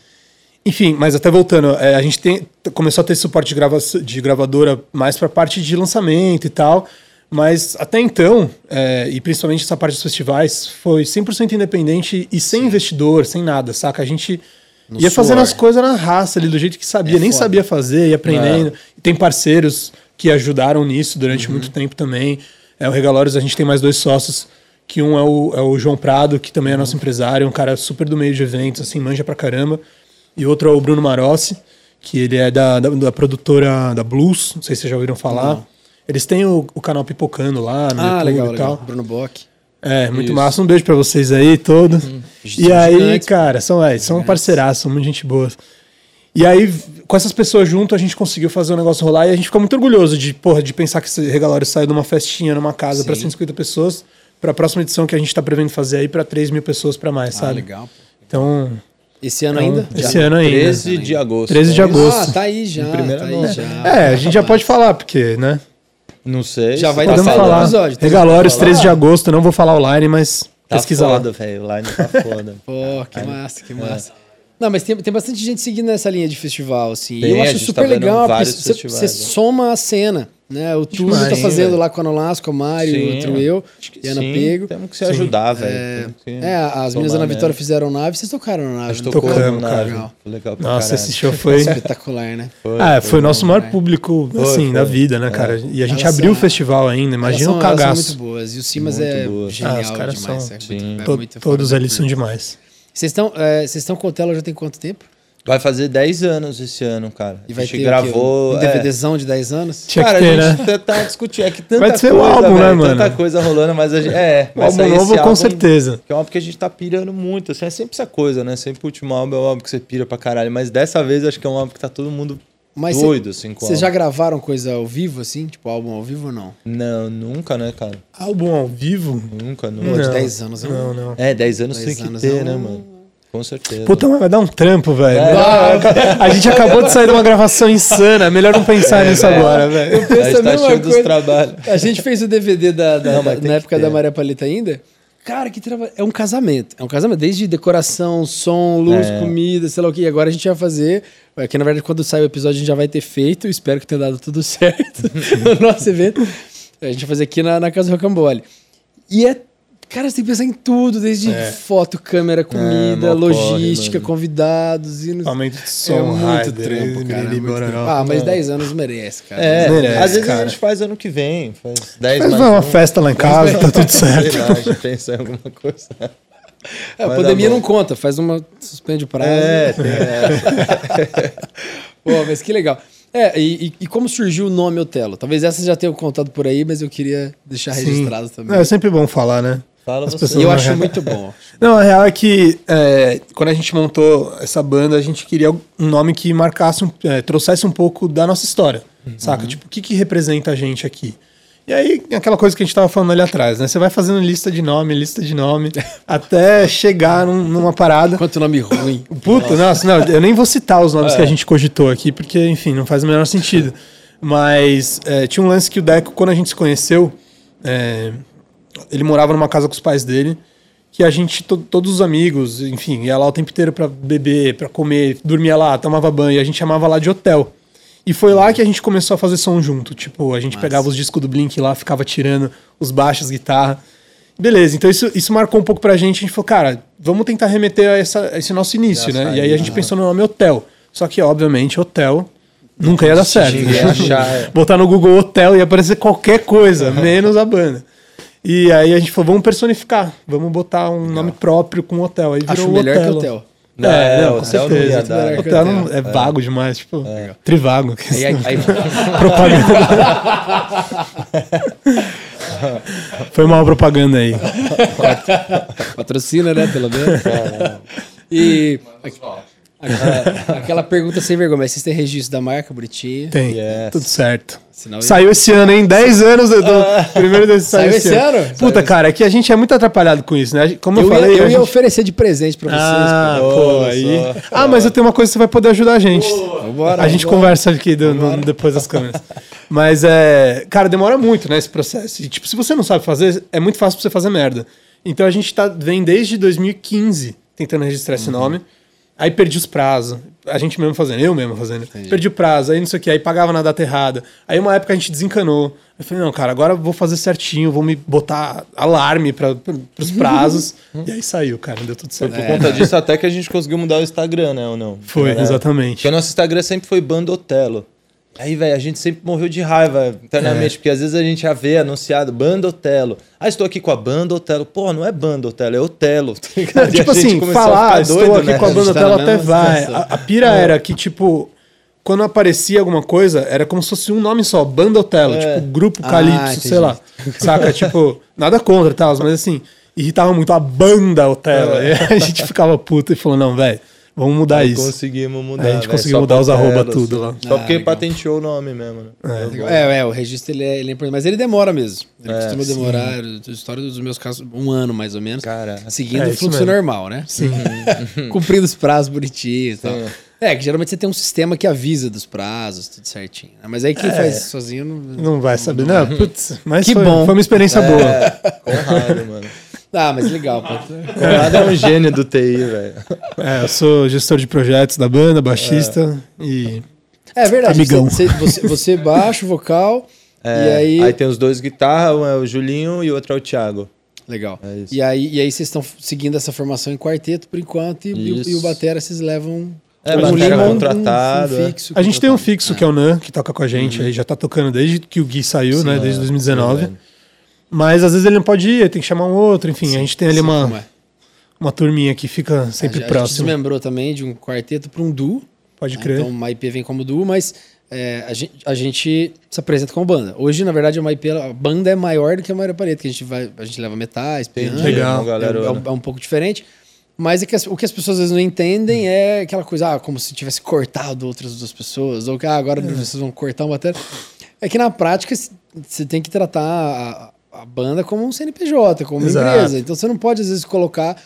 [SPEAKER 2] Enfim, mas até voltando, é, a gente tem, começou a ter suporte de, grava, de gravadora mais para parte de lançamento e tal. Mas até então, é, e principalmente essa parte dos festivais, foi 100% independente e sem Sim. investidor, sem nada, saca? A gente no ia fazendo as coisas na raça ali, do jeito que sabia, é nem foda. sabia fazer, ia aprendendo. É. E tem parceiros que ajudaram nisso durante uhum. muito tempo também. É, o Regalórios, a gente tem mais dois sócios, que um é o, é o João Prado, que também é nosso uhum. empresário, um cara super do meio de eventos, assim, manja pra caramba. E outro é o Bruno Marossi, que ele é da, da, da produtora da Blues, não sei se vocês já ouviram falar. Não. Eles têm o, o canal Pipocando lá no ah, YouTube legal, e tal. Legal.
[SPEAKER 1] Bruno Bock.
[SPEAKER 2] É, muito Isso. massa. Um beijo pra vocês aí, todos. Hum, e aí, gigantes, cara, são, é, são parceiraços, são muito gente boa. E aí, com essas pessoas junto, a gente conseguiu fazer o negócio rolar e a gente ficou muito orgulhoso de, porra, de pensar que esse regalório saiu de uma festinha numa casa para 150 pessoas para a próxima edição que a gente tá prevendo fazer aí para 3 mil pessoas para mais, ah, sabe?
[SPEAKER 1] legal.
[SPEAKER 2] Então.
[SPEAKER 1] Esse ano ainda?
[SPEAKER 2] Esse já. ano ainda.
[SPEAKER 3] 13 de agosto.
[SPEAKER 2] 13 de agosto. Ah,
[SPEAKER 1] tá aí já. Tá aí já.
[SPEAKER 2] É, a gente já pode falar, porque, né?
[SPEAKER 3] Não sei.
[SPEAKER 2] Já vai Podemos falar. episódio. Regalórios, 13 de agosto. Não vou falar online, mas
[SPEAKER 3] tá
[SPEAKER 2] pesquisa
[SPEAKER 3] foda, lá. velho. O line tá foda.
[SPEAKER 1] Pô, que massa, que massa. É. Não, mas tem, tem bastante gente seguindo nessa linha de festival, assim. Tem, eu acho super tá legal, porque você, você soma a cena. Né? O Tuzo tá fazendo véio. lá com a Nolasco, o Mário, sim, outro eu e a Ana sim, Pego.
[SPEAKER 3] Temos que se ajudar, velho.
[SPEAKER 1] É, é, as meninas da Ana Vitória fizeram nave, vocês tocaram na nave. A
[SPEAKER 2] gente tocou na nave.
[SPEAKER 3] Legal. legal
[SPEAKER 2] Nossa, esse show foi
[SPEAKER 1] espetacular, né?
[SPEAKER 2] Foi, ah, foi, foi o nosso maior né? público, assim, foi, da vida, né, cara? E a gente Elas abriu são, o festival ainda, imagina o cagaço. Elas
[SPEAKER 1] são muito boas. E o Simas é boas. genial ah, os caras
[SPEAKER 2] demais. São, é é todos ali são demais.
[SPEAKER 1] Vocês estão, é, vocês estão com o Telo já tem quanto tempo?
[SPEAKER 3] Vai fazer 10 anos esse ano, cara.
[SPEAKER 1] E vai
[SPEAKER 3] a gente
[SPEAKER 1] ter
[SPEAKER 3] gravou.
[SPEAKER 1] um DVDzão é. de 10 anos?
[SPEAKER 2] Tinha
[SPEAKER 3] cara,
[SPEAKER 2] que ter,
[SPEAKER 3] a gente
[SPEAKER 2] né?
[SPEAKER 3] tá discutindo. É que tanta
[SPEAKER 2] vai ser
[SPEAKER 3] coisa,
[SPEAKER 2] um álbum,
[SPEAKER 3] véio,
[SPEAKER 2] né, mano?
[SPEAKER 3] Tanta coisa rolando, mas a gente. É,
[SPEAKER 2] um álbum novo, com certeza.
[SPEAKER 3] Que é um álbum que a gente tá pirando muito. Assim, é sempre essa coisa, né? Sempre o último álbum é um álbum que você pira pra caralho. Mas dessa vez acho que é um álbum que tá todo mundo mas doido, cê, assim, com
[SPEAKER 1] Vocês já gravaram coisa ao vivo, assim? Tipo, álbum ao vivo ou não?
[SPEAKER 3] Não, nunca, né, cara?
[SPEAKER 2] Álbum ao vivo?
[SPEAKER 3] Nunca,
[SPEAKER 1] nunca. Não, de 10 anos.
[SPEAKER 3] Não, não. É, 10 anos dez tem anos que ter, né, mano? Com certeza.
[SPEAKER 2] Puta, mas vai dar um trampo, velho. É. A gente acabou de sair de uma gravação insana. Melhor não pensar é, nisso véio. agora, velho.
[SPEAKER 1] Eu penso a, a mesma tá coisa. Trabalhos. A gente fez o DVD da, da, não, da na época da Maria Paleta ainda. Cara, que trabalho. É um casamento. É um casamento. Desde decoração, som, luz, é. comida, sei lá o que. E agora a gente vai fazer. Aqui, na verdade, quando sair o episódio, a gente já vai ter feito. Espero que tenha dado tudo certo no nosso evento. A gente vai fazer aqui na, na Casa Rocambole. E é Cara, você tem que pensar em tudo, desde é. foto, câmera, comida, é, logística, corre, convidados. E
[SPEAKER 2] Aumento de som,
[SPEAKER 1] é muito trampo, cara. Muito trampo. Ah, mas 10 anos merece, cara.
[SPEAKER 3] É, merece, às vezes cara. a gente faz ano que vem. Faz 10
[SPEAKER 2] faz uma um. festa lá em casa, tá tudo certo.
[SPEAKER 3] Verdade, pensa em alguma coisa.
[SPEAKER 1] É, a pandemia não conta, faz uma. suspende o prazo. É, tem, é. Pô, mas que legal. É, e, e, como surgiu o nome Otelo? Talvez essa já tenha contado por aí, mas eu queria deixar Sim. registrado também.
[SPEAKER 2] É, é sempre bom falar, né?
[SPEAKER 3] Fala
[SPEAKER 1] você. Eu acho muito bom.
[SPEAKER 2] Não, a real é que é, quando a gente montou essa banda, a gente queria um nome que marcasse, um, é, trouxesse um pouco da nossa história, uhum. saca? Tipo, o que, que representa a gente aqui? E aí, aquela coisa que a gente tava falando ali atrás, né? Você vai fazendo lista de nome, lista de nome, até chegar num, numa parada.
[SPEAKER 1] Quanto nome ruim.
[SPEAKER 2] Puta, nossa, não, eu nem vou citar os nomes é. que a gente cogitou aqui, porque, enfim, não faz o menor sentido. Mas é, tinha um lance que o Deco, quando a gente se conheceu, é, ele morava numa casa com os pais dele, que a gente, to, todos os amigos, enfim, ia lá o tempo inteiro para beber, para comer, dormia lá, tomava banho, e a gente chamava lá de hotel. E foi lá que a gente começou a fazer som junto. Tipo, a gente Nossa. pegava os discos do Blink lá, ficava tirando os baixos, guitarra. Beleza, então isso, isso marcou um pouco pra gente. A gente falou, cara, vamos tentar remeter a, essa, a esse nosso início, né? e aí a gente pensou no nome Hotel. Só que, obviamente, Hotel nunca ia dar certo. Achar, é. Botar no Google Hotel ia aparecer qualquer coisa, menos a banda. E aí a gente falou, vamos personificar, vamos botar um Legal. nome próprio com hotel. Aí virou
[SPEAKER 1] Acho melhor hotel. que hotel.
[SPEAKER 2] Não, é, não, com certeza. Não ia dar. Hotel não, é vago demais, tipo, é. trivago. Aí, aí, aí... propaganda. Foi mal propaganda aí.
[SPEAKER 1] Patrocina, né, pelo menos. É, e... Aquela, aquela, pergunta sem vergonha, mas vocês têm registro da marca bonitinha?
[SPEAKER 2] Tem, yes. tudo certo. Sinal saiu esse ano, hein? 10 anos do, ah, primeiro desse saiu, saiu esse ano. ano? Puta, saiu cara, é que a gente é muito atrapalhado com isso, né? Como eu, eu falei.
[SPEAKER 1] Ia, eu
[SPEAKER 2] gente...
[SPEAKER 1] ia oferecer de presente pra vocês.
[SPEAKER 2] Ah, pô, pô aí. Só. Ah, mas eu tenho uma coisa que você vai poder ajudar a gente. Vambora, a gente vambora. conversa aqui do, no, depois das câmeras. mas é. Cara, demora muito, né, esse processo. E, tipo, se você não sabe fazer, é muito fácil pra você fazer merda. Então a gente tá, vem desde 2015 tentando registrar uhum. esse nome. Aí perdi os prazos. A gente mesmo fazendo, eu mesmo fazendo. Entendi. Perdi o prazo, aí não sei o que, aí pagava na data errada. Aí uma época a gente desencanou. Eu falei, não, cara, agora eu vou fazer certinho, vou me botar alarme para os prazos. e aí saiu, cara, deu tudo certo.
[SPEAKER 3] Foi por é. conta disso até que a gente conseguiu mudar o Instagram, né, ou não?
[SPEAKER 2] Foi, exatamente.
[SPEAKER 3] Porque o nosso Instagram sempre foi Bandotelo. Aí, velho, a gente sempre morreu de raiva internamente, é. porque às vezes a gente já vê anunciado Banda Otelo. Ah, estou aqui com a Banda Otelo. Pô, não é Banda Otelo, é Otelo.
[SPEAKER 2] Tá não, tipo assim, falar, doido, estou aqui né? com a Banda tá Otelo até vai. A, a, pira é. era que, tipo, quando aparecia alguma coisa, era como se fosse um nome só, Banda Otelo, é. tipo, Grupo ah, Calypso, sei lá. Saca? tipo, nada contra e tal, mas assim, irritava muito a Banda Otelo. É. a gente ficava puto e falou, não, velho Vamos mudar Aí isso.
[SPEAKER 3] Conseguimos mudar.
[SPEAKER 2] a gente conseguiu mudar os arroba tudo lá.
[SPEAKER 3] Só porque legal. patenteou o nome mesmo, né?
[SPEAKER 1] É, é, é, o registro ele é, ele é importante, mas ele demora mesmo. Ele é, costuma sim. demorar, a história dos meus casos, um ano mais ou menos.
[SPEAKER 3] Cara,
[SPEAKER 1] seguindo é, o fluxo mesmo. normal, né?
[SPEAKER 2] Sim.
[SPEAKER 1] Cumprindo os prazos bonitinhos e tal. É, que geralmente você tem um sistema que avisa dos prazos, tudo certinho. Né? Mas aí quem é. faz sozinho não.
[SPEAKER 2] Não vai saber, não. Putz, mas que foi, bom. foi uma experiência é,
[SPEAKER 3] boa. Honrado, mano.
[SPEAKER 1] Ah, mas legal, pô.
[SPEAKER 3] Conrado é um gênio do TI, velho.
[SPEAKER 2] É, eu sou gestor de projetos da banda, baixista é. e.
[SPEAKER 1] É verdade. Amigão. Você, você, você baixo, vocal. É, e aí...
[SPEAKER 3] aí tem os dois guitarra, um é o Julinho e o outro é o Thiago.
[SPEAKER 1] Legal. É e, aí, e aí vocês estão seguindo essa formação em quarteto por enquanto e, e, o, e o Batera vocês levam.
[SPEAKER 3] É, mas é contratado.
[SPEAKER 2] Um, um fixo, a gente tem um fixo é. que é o Nan, que toca com a gente, uhum. aí já tá tocando desde que o Gui saiu, Sim, né? Desde 2019. Mas às vezes ele não pode ir, tem que chamar um outro, enfim, Sim, a gente tem ali uma, é. uma turminha que fica sempre
[SPEAKER 1] a,
[SPEAKER 2] próximo. A
[SPEAKER 1] gente desmembrou também de um quarteto para um duo.
[SPEAKER 2] Pode crer.
[SPEAKER 1] Então, uma IP vem como duo, mas é, a, gente, a, gente, se apresenta como banda. Hoje, na verdade, uma IP, a banda é maior do que a Maria Parede, que a gente, vai, a gente leva metais, piano.
[SPEAKER 2] Legal.
[SPEAKER 1] É, é, é, um pouco diferente. Mas é que as, o que as pessoas às vezes não entendem é aquela coisa, ah, como se tivesse cortado outras duas pessoas, ou que ah, agora é. vocês vão cortar uma matéria. É que na prática você tem que tratar a, banda como um CNPJ, como uma Exato. empresa. Então você não pode, às vezes, colocar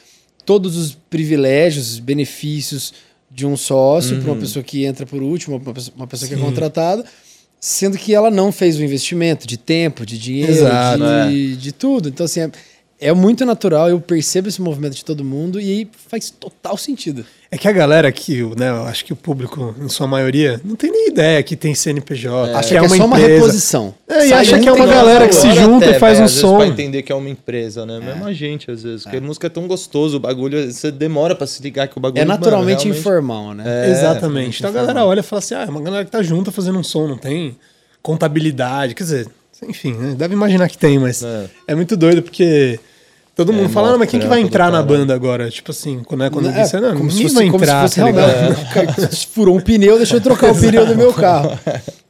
[SPEAKER 1] todos os privilégios, benefícios de um sócio uhum. para uma pessoa que entra por último, uma pessoa, uma pessoa que é contratada, sendo que ela não fez o investimento de tempo, de dinheiro, Exato, de, é. de tudo. Então, assim, é, é muito natural, eu percebo esse movimento de todo mundo e faz total sentido.
[SPEAKER 2] É que a galera aqui, né, eu acho que o público, em sua maioria, não tem nem ideia que tem CNPJ.
[SPEAKER 1] É. Acha que, é, é, uma só uma reposição.
[SPEAKER 2] É, e acha que é uma galera que se junta até, e faz um às som.
[SPEAKER 3] Vezes pra entender que é uma empresa, né? É. Mesmo a gente, às vezes. Porque a música é tão gostoso, o bagulho, você demora pra se ligar que o bagulho...
[SPEAKER 1] É naturalmente mano, informal, né?
[SPEAKER 2] É, Exatamente. Então a galera olha e fala assim, ah, é uma galera que tá junta fazendo um som, não tem contabilidade. Quer dizer, enfim, né? deve imaginar que tem, mas é, é muito doido porque Todo mundo é, fala, não, mas quem que vai entrar na banda agora? Tipo assim, quando, é, quando é, disse, não, como ninguém vai entrar. Se fosse,
[SPEAKER 1] tá Furou um pneu, deixa eu trocar o pneu do meu carro.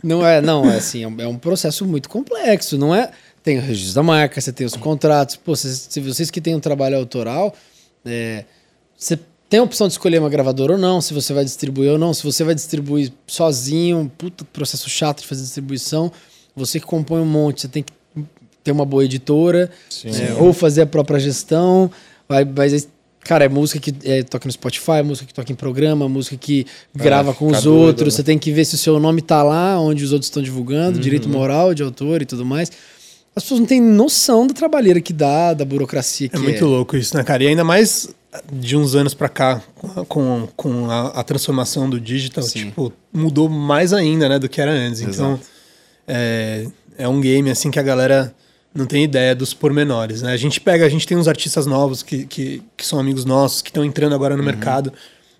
[SPEAKER 1] Não é, não, é assim, é um processo muito complexo, não é? Tem o registro da marca, você tem os contratos. Pô, se, se vocês que têm um trabalho autoral, é, você tem a opção de escolher uma gravadora ou não, se você vai distribuir ou não, se você vai distribuir sozinho, puta processo chato de fazer distribuição. Você que compõe um monte, você tem que ter uma boa editora, é, ou fazer a própria gestão. Vai, mas, cara, é música que é, toca no Spotify, música que toca em programa, música que é, grava com os outros. Doido, né? Você tem que ver se o seu nome tá lá, onde os outros estão divulgando, uhum. direito moral de autor e tudo mais. As pessoas não têm noção da trabalheira que dá, da burocracia é que
[SPEAKER 2] é. muito louco isso, né, cara? E ainda mais de uns anos para cá, com, com a, a, transformação do digital, Sim. tipo, mudou mais ainda, né, do que era antes. Então, Exato. Então, é, é um game, assim, que a galera não tem ideia dos pormenores, né? A gente pega, a gente tem uns artistas novos que, que, que são amigos nossos, que estão entrando agora no uhum. mercado,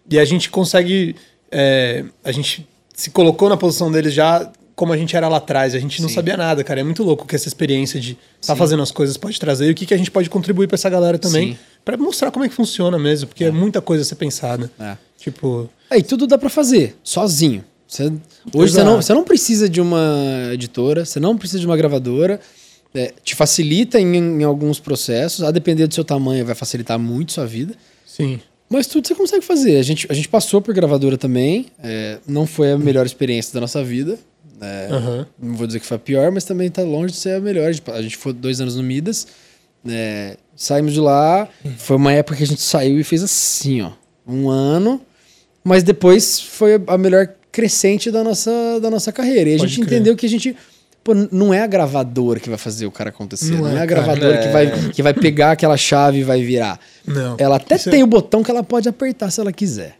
[SPEAKER 2] e a gente consegue. É, a gente se colocou na posição deles já como a gente era lá atrás. A gente não Sim. sabia nada, cara. É muito louco que essa experiência de estar tá fazendo as coisas pode trazer e o que, que a gente pode contribuir para essa galera também, para mostrar como é que funciona mesmo, porque é, é muita coisa a ser pensada. É. Tipo.
[SPEAKER 1] É, e tudo dá para fazer, sozinho. Você, hoje você não, você não precisa de uma editora, você não precisa de uma gravadora é, te facilita em, em, alguns processos, a depender do seu tamanho, vai facilitar muito sua vida.
[SPEAKER 2] Sim.
[SPEAKER 1] Mas tudo você consegue fazer. A gente, a gente passou por gravadora também, é, não foi a melhor experiência da nossa vida. É, uhum. Não vou dizer que foi a pior, mas também está longe de ser a melhor. A gente foi dois anos no Midas, é, saímos de lá, foi uma época que a gente saiu e fez assim, ó, um ano, mas depois foi a melhor crescente da nossa, da nossa carreira. E a Pode gente crer. entendeu que a gente Pô, não é a gravadora que vai fazer o cara acontecer. Não, não é, é, a gravadora é. que, vai, que vai pegar aquela chave e vai virar. Não. Ela até tem é... o botão que ela pode apertar se ela quiser.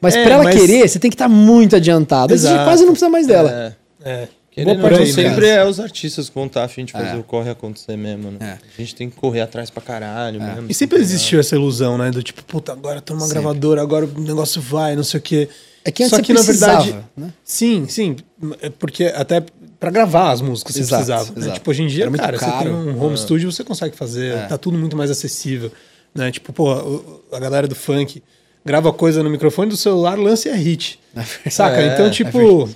[SPEAKER 1] Mas é, para ela mas... querer, você tem que estar tá muito adiantado. Exato. Você quase não precisa mais dela.
[SPEAKER 3] É. é. Querendo sempre é os artistas que vão estar tá afim de fazer é. o corre acontecer mesmo, né? É. A gente tem que correr atrás pra caralho é. mesmo.
[SPEAKER 2] E sempre existiu essa ilusão, né? Do tipo, puta, agora tô numa sempre. gravadora, agora o negócio vai, não sei o quê.
[SPEAKER 1] É que Só que na verdade. Né?
[SPEAKER 2] Sim, sim. Porque até para gravar as músicas você exato, precisava. Né? Tipo, hoje em dia, cara, caro. você tem um home é. studio, você consegue fazer, é. tá tudo muito mais acessível. Né? Tipo, pô, a galera do funk grava coisa no microfone do celular, lance a hit. É saca? então, é tipo.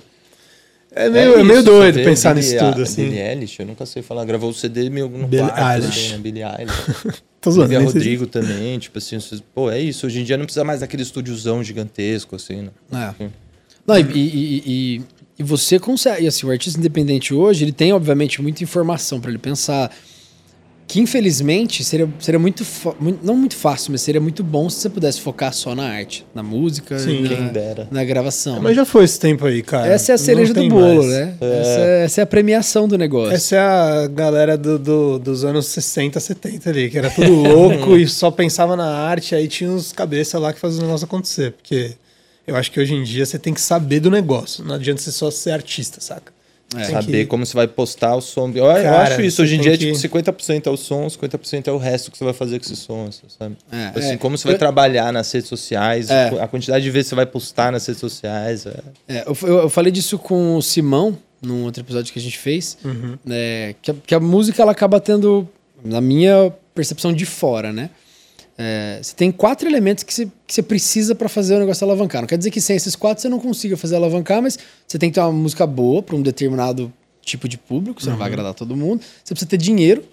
[SPEAKER 2] É meio, é, é meio doido pensar Billie, nisso tudo, assim.
[SPEAKER 3] Billie Eilish, eu nunca sei falar. Gravou o CD meio no Billie
[SPEAKER 2] parque, Eilish.
[SPEAKER 3] Assim, né? Billie Eilish. Tô zoando. Rodrigo também, tipo assim, pô, é isso. Hoje em dia não precisa mais daquele estúdiozão gigantesco, assim,
[SPEAKER 1] né? É. Não, e, e, e, e você consegue, assim, o artista independente hoje, ele tem, obviamente, muita informação para ele pensar. Que infelizmente seria, seria muito, não muito fácil, mas seria muito bom se você pudesse focar só na arte, na música, Sim, na, na gravação. É,
[SPEAKER 2] mas já foi esse tempo aí, cara.
[SPEAKER 1] Essa é a cereja do bolo, mais. né? É. Essa, é, essa, é, a premiação do negócio.
[SPEAKER 2] Essa é a galera do, do, dos anos 60, 70 ali, que era tudo louco e só pensava na arte, aí tinha uns cabeças lá que faziam o negócio acontecer. Porque eu acho que hoje em dia você tem que saber do negócio. Não adianta você só ser artista, saca?
[SPEAKER 3] É. Saber que... como você vai postar o som. Eu, Cara, eu acho isso. Hoje em dia, que... tipo, 50% é o som, 50% é o resto que você vai fazer com esse som, sabe? É, tipo assim, é. como você vai eu... trabalhar nas redes sociais, é. a quantidade de vezes que você vai postar nas redes sociais. É.
[SPEAKER 1] é eu, eu, falei disso com o Simão, num outro episódio que a gente fez, uhum. né, que, a, que a música ela acaba tendo, na minha percepção de fora, né? É, você tem quatro elementos que você, que você precisa para fazer o negócio alavancar. Não quer dizer que sem esses quatro você não consiga fazer alavancar, mas você tem que ter uma música boa para um determinado tipo de público, você uhum. não vai uhum. agradar todo mundo. Você precisa ter dinheiro.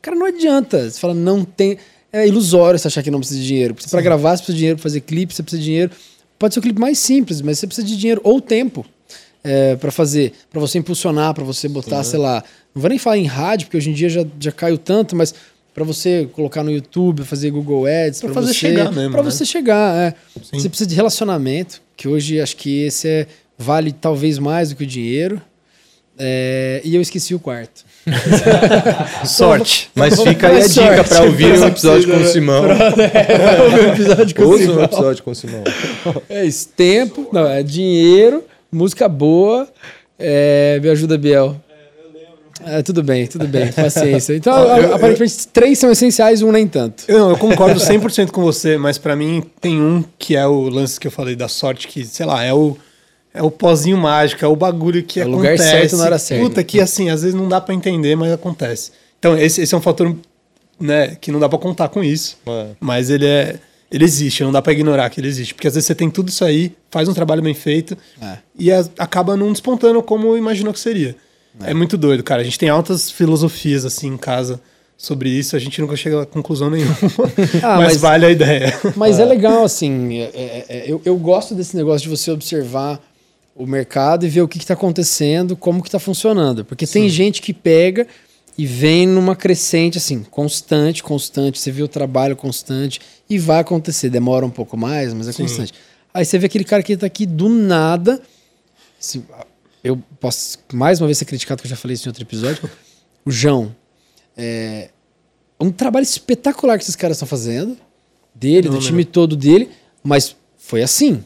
[SPEAKER 1] Cara, não adianta. Você fala, não tem. É ilusório você achar que não precisa de dinheiro. Para gravar, você precisa de dinheiro, para fazer clipe, você precisa de dinheiro. Pode ser o clipe mais simples, mas você precisa de dinheiro ou tempo é, para fazer, para você impulsionar, para você botar, Sim, sei lá. Não vou nem falar em rádio, porque hoje em dia já, já caiu tanto, mas para você colocar no YouTube, fazer Google Ads, para você, chegar mesmo, para né? você chegar, é. Você precisa de relacionamento, que hoje acho que esse é vale talvez mais do que o dinheiro. É, e eu esqueci o quarto.
[SPEAKER 3] sorte. Mas fica aí a dica para ouvir o episódio com o Simão.
[SPEAKER 1] É, ouvir o episódio com o Simão.
[SPEAKER 3] o episódio com o Simão.
[SPEAKER 1] É isso, tempo, não, é dinheiro, música boa. É, me ajuda, Biel. É, tudo bem, tudo bem, paciência. Então, eu, aparentemente, eu, três são essenciais, um nem tanto.
[SPEAKER 2] Eu, eu concordo 100% com você, mas para mim tem um que é o lance que eu falei da sorte, que, sei lá, é o, é o pozinho mágico, é o bagulho que é acontece. O lugar certo
[SPEAKER 1] na hora certa.
[SPEAKER 2] Puta, que assim, às vezes não dá para entender, mas acontece. Então, esse, esse é um fator, né, que não dá para contar com isso. É. Mas ele é ele existe, não dá para ignorar que ele existe. Porque às vezes você tem tudo isso aí, faz um trabalho bem feito é. e a, acaba não despontando como imaginou que seria. É. é. muito doido, cara. A gente tem altas filosofias assim em casa sobre isso, a gente nunca chega a conclusão nenhuma. ah, mas, mas, vale a ideia.
[SPEAKER 1] Mas é, é legal, assim. É, é, é, eu, eu gosto desse negócio de você observar o mercado e ver o que está acontecendo, como que está funcionando. Porque Sim. tem gente que pega e vem numa crescente, assim, constante, constante. Você vê o trabalho constante e vai acontecer. Demora um pouco mais, mas é Sim. constante. Aí você vê aquele cara que está aqui do nada. Assim, eu posso mais uma vez ser criticado, que eu já falei isso em outro episódio. O João. É um trabalho espetacular que esses caras estão fazendo. Dele, não, do time não. todo dele. Mas foi assim.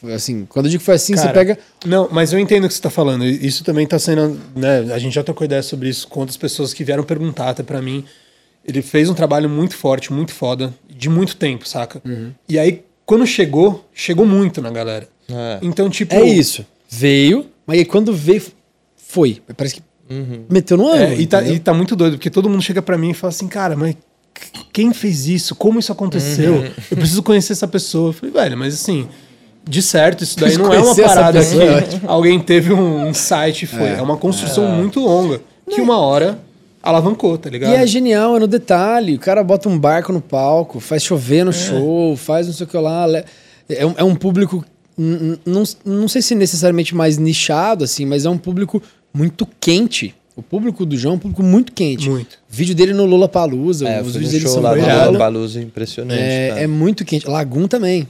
[SPEAKER 1] Foi assim. Quando eu digo que foi assim, Cara, você pega.
[SPEAKER 2] Não, mas eu entendo o que você está falando. Isso também está sendo. Né, a gente já trocou ideia sobre isso com outras pessoas que vieram perguntar até para mim. Ele fez um trabalho muito forte, muito foda, de muito tempo, saca? Uhum. E aí, quando chegou, chegou muito na galera. É. Então, tipo.
[SPEAKER 1] É isso. Veio, mas aí quando veio, foi. Parece que uhum. meteu no ano. É,
[SPEAKER 2] e, tá, e tá muito doido, porque todo mundo chega para mim e fala assim, cara, mas quem fez isso? Como isso aconteceu? Uhum. Eu preciso conhecer essa pessoa. Eu falei, velho, mas assim, de certo, isso daí não é uma parada que alguém teve um site e foi. É, é uma construção é. muito longa. Que uma hora alavancou, tá ligado?
[SPEAKER 1] E é genial, é no detalhe. O cara bota um barco no palco, faz chover no é. show, faz não sei o que lá. É um, é um público não, não sei se necessariamente mais nichado, assim, mas é um público muito quente. O público do João é um público muito quente.
[SPEAKER 2] Muito.
[SPEAKER 1] O vídeo dele no Lula Palusa,
[SPEAKER 3] é, os vídeos dele são lá Lula Palusa impressionante.
[SPEAKER 1] É, é, muito quente. Lagum também.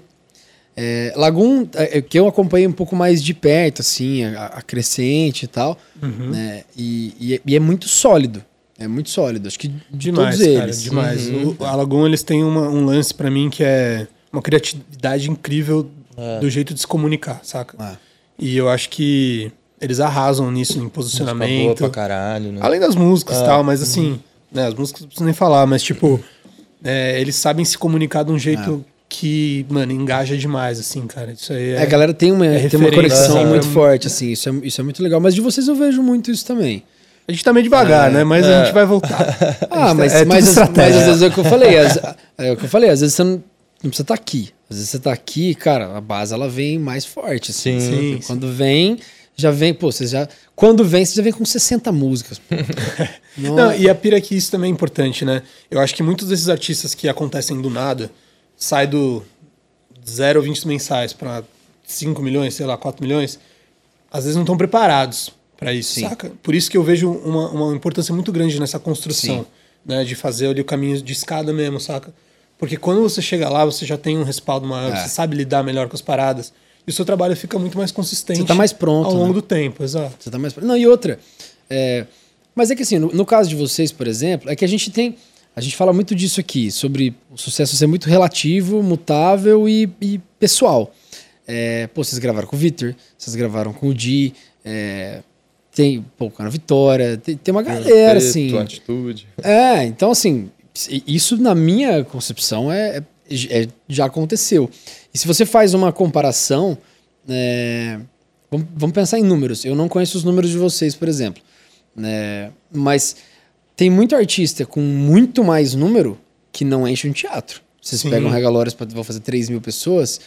[SPEAKER 1] É, Lagum, é, é, que eu acompanhei um pouco mais de perto, assim, a, a crescente e tal. Uhum. Né? E, e, é, e, é, muito sólido. É muito sólido. Acho que de demais, todos cara, eles.
[SPEAKER 2] Demais. Uhum. O, a Lagum, eles têm uma, um lance para mim que é uma criatividade incrível é. do jeito de se comunicar, saca? É. E eu acho que eles arrasam nisso, em posicionamento. Boa
[SPEAKER 3] pra caralho, né?
[SPEAKER 2] Além das músicas e é. tal, mas assim, uhum. né, as músicas não preciso nem falar, mas tipo, é, eles sabem se comunicar de um jeito é. que, mano, engaja demais, assim, cara. Isso aí é.
[SPEAKER 1] a galera tem uma, tem uma conexão muito forte, assim, isso é, isso é muito legal. Mas de vocês eu vejo muito isso também.
[SPEAKER 2] A gente tá meio devagar, né? Mas a gente vai voltar.
[SPEAKER 1] ah, mas, tá, mas, mas, às vezes é o que eu falei. é o que eu falei, às vezes você não não precisa estar tá aqui. Às vezes você está aqui, cara, a base ela vem mais forte. Assim. Sim, sim. Quando vem, já vem, pô, você já. Quando vem, você já vem com 60 músicas.
[SPEAKER 2] Não, e a pira é que isso também é importante, né? Eu acho que muitos desses artistas que acontecem do nada sai do 0 20 mensais para 5 milhões, sei lá, 4 milhões, às vezes não estão preparados para isso, Sim. saca? Por isso que eu vejo uma, uma importância muito grande nessa construção, Sim. né? De fazer ali o caminho de escada mesmo, saca? Porque quando você chega lá, você já tem um respaldo maior, é. você sabe lidar melhor com as paradas. E o seu trabalho fica muito mais consistente. Você
[SPEAKER 1] tá mais pronto.
[SPEAKER 2] Ao longo né? do tempo, exato.
[SPEAKER 1] Você tá mais Não, e outra. É... Mas é que assim, no, no, caso de vocês, por exemplo, é que a gente tem. A gente fala muito disso aqui, sobre o sucesso ser muito relativo, mutável e, e pessoal. É, pô, vocês gravaram com o Victor, vocês gravaram com o Di, é, tem pô, com a Vitória, tem, tem uma galera, assim.
[SPEAKER 3] Atitude.
[SPEAKER 1] É, então assim, isso, na minha concepção, é, é, é, já aconteceu. E se você faz uma comparação, é, vamos, vamos, pensar em números. Eu não conheço os números de vocês, por exemplo. Né? Mas tem muito artista com muito mais número que não enche um teatro. Vocês Sim. pegam Regalórias para vão fazer 3 mil pessoas.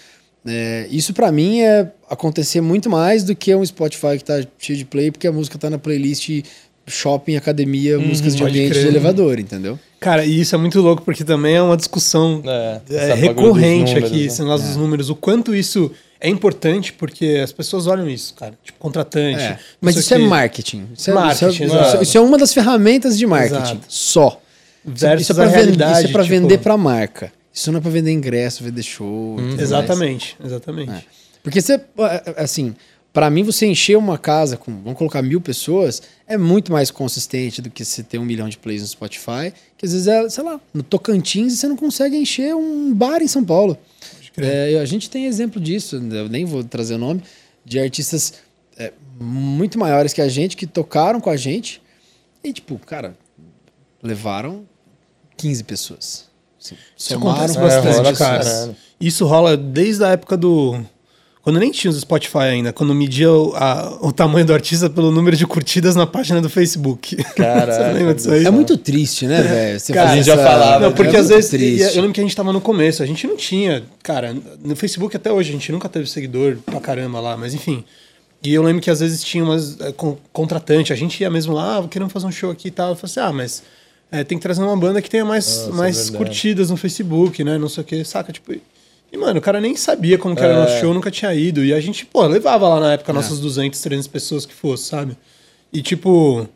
[SPEAKER 1] É, isso para mim é acontecer muito mais do que um Spotify que tá cheio de play, porque a música tá na playlist shopping, academia, uhum, músicas de ambiente crer. de elevador, entendeu?
[SPEAKER 2] Cara, e isso é muito louco, porque também é uma discussão é, é, recorrente números, aqui, né? esse negócio dos é. números, o quanto isso é importante, porque as pessoas olham isso, cara. Tipo, contratante.
[SPEAKER 1] É. Mas isso que... é marketing. Isso é, marketing, isso é, isso é, uma das ferramentas de marketing. Exato. Só. Versus isso é pra, vender, é tipo... vender pra marca. Isso não é pra vender ingresso, vender show.
[SPEAKER 2] Hum. Exatamente, mais. exatamente. É.
[SPEAKER 1] Porque você, assim, para mim, você encher uma casa com, vamos colocar mil pessoas, é muito mais consistente do que você ter um milhão de plays no Spotify, que às vezes é, sei lá, no Tocantins você não consegue encher um bar em São Paulo. É, a gente tem exemplo disso, eu nem vou trazer o nome, de artistas é, muito maiores que a gente, que tocaram com a gente, e tipo, cara, levaram 15 pessoas.
[SPEAKER 2] Assim, Isso acontece bastante, é, cara. Isso rola desde a época do quando nem tinha o Spotify ainda, quando media o, a, o tamanho do artista pelo número de curtidas na página do Facebook.
[SPEAKER 1] Cara, lembra disso aí? É muito triste, né, velho?
[SPEAKER 3] A gente já falava.
[SPEAKER 2] Não, porque é às vezes. Triste. Eu lembro que a gente tava no começo, a gente não tinha. Cara, no Facebook até hoje, a gente nunca teve seguidor pra caramba lá, mas enfim. E eu lembro que às vezes tinha umas é, contratante, a gente ia mesmo lá, ah, querendo fazer um show aqui e tal. Eu falei assim, ah, mas é, tem que trazer uma banda que tenha mais, Nossa, mais é curtidas no Facebook, né? Não sei o que, saca? Tipo, e, mano, o cara nem sabia como que era o nosso é. show, nunca tinha ido. E a gente, pô, levava lá na época é. nossas 200, 300 pessoas que fosse, sabe? E, tipo,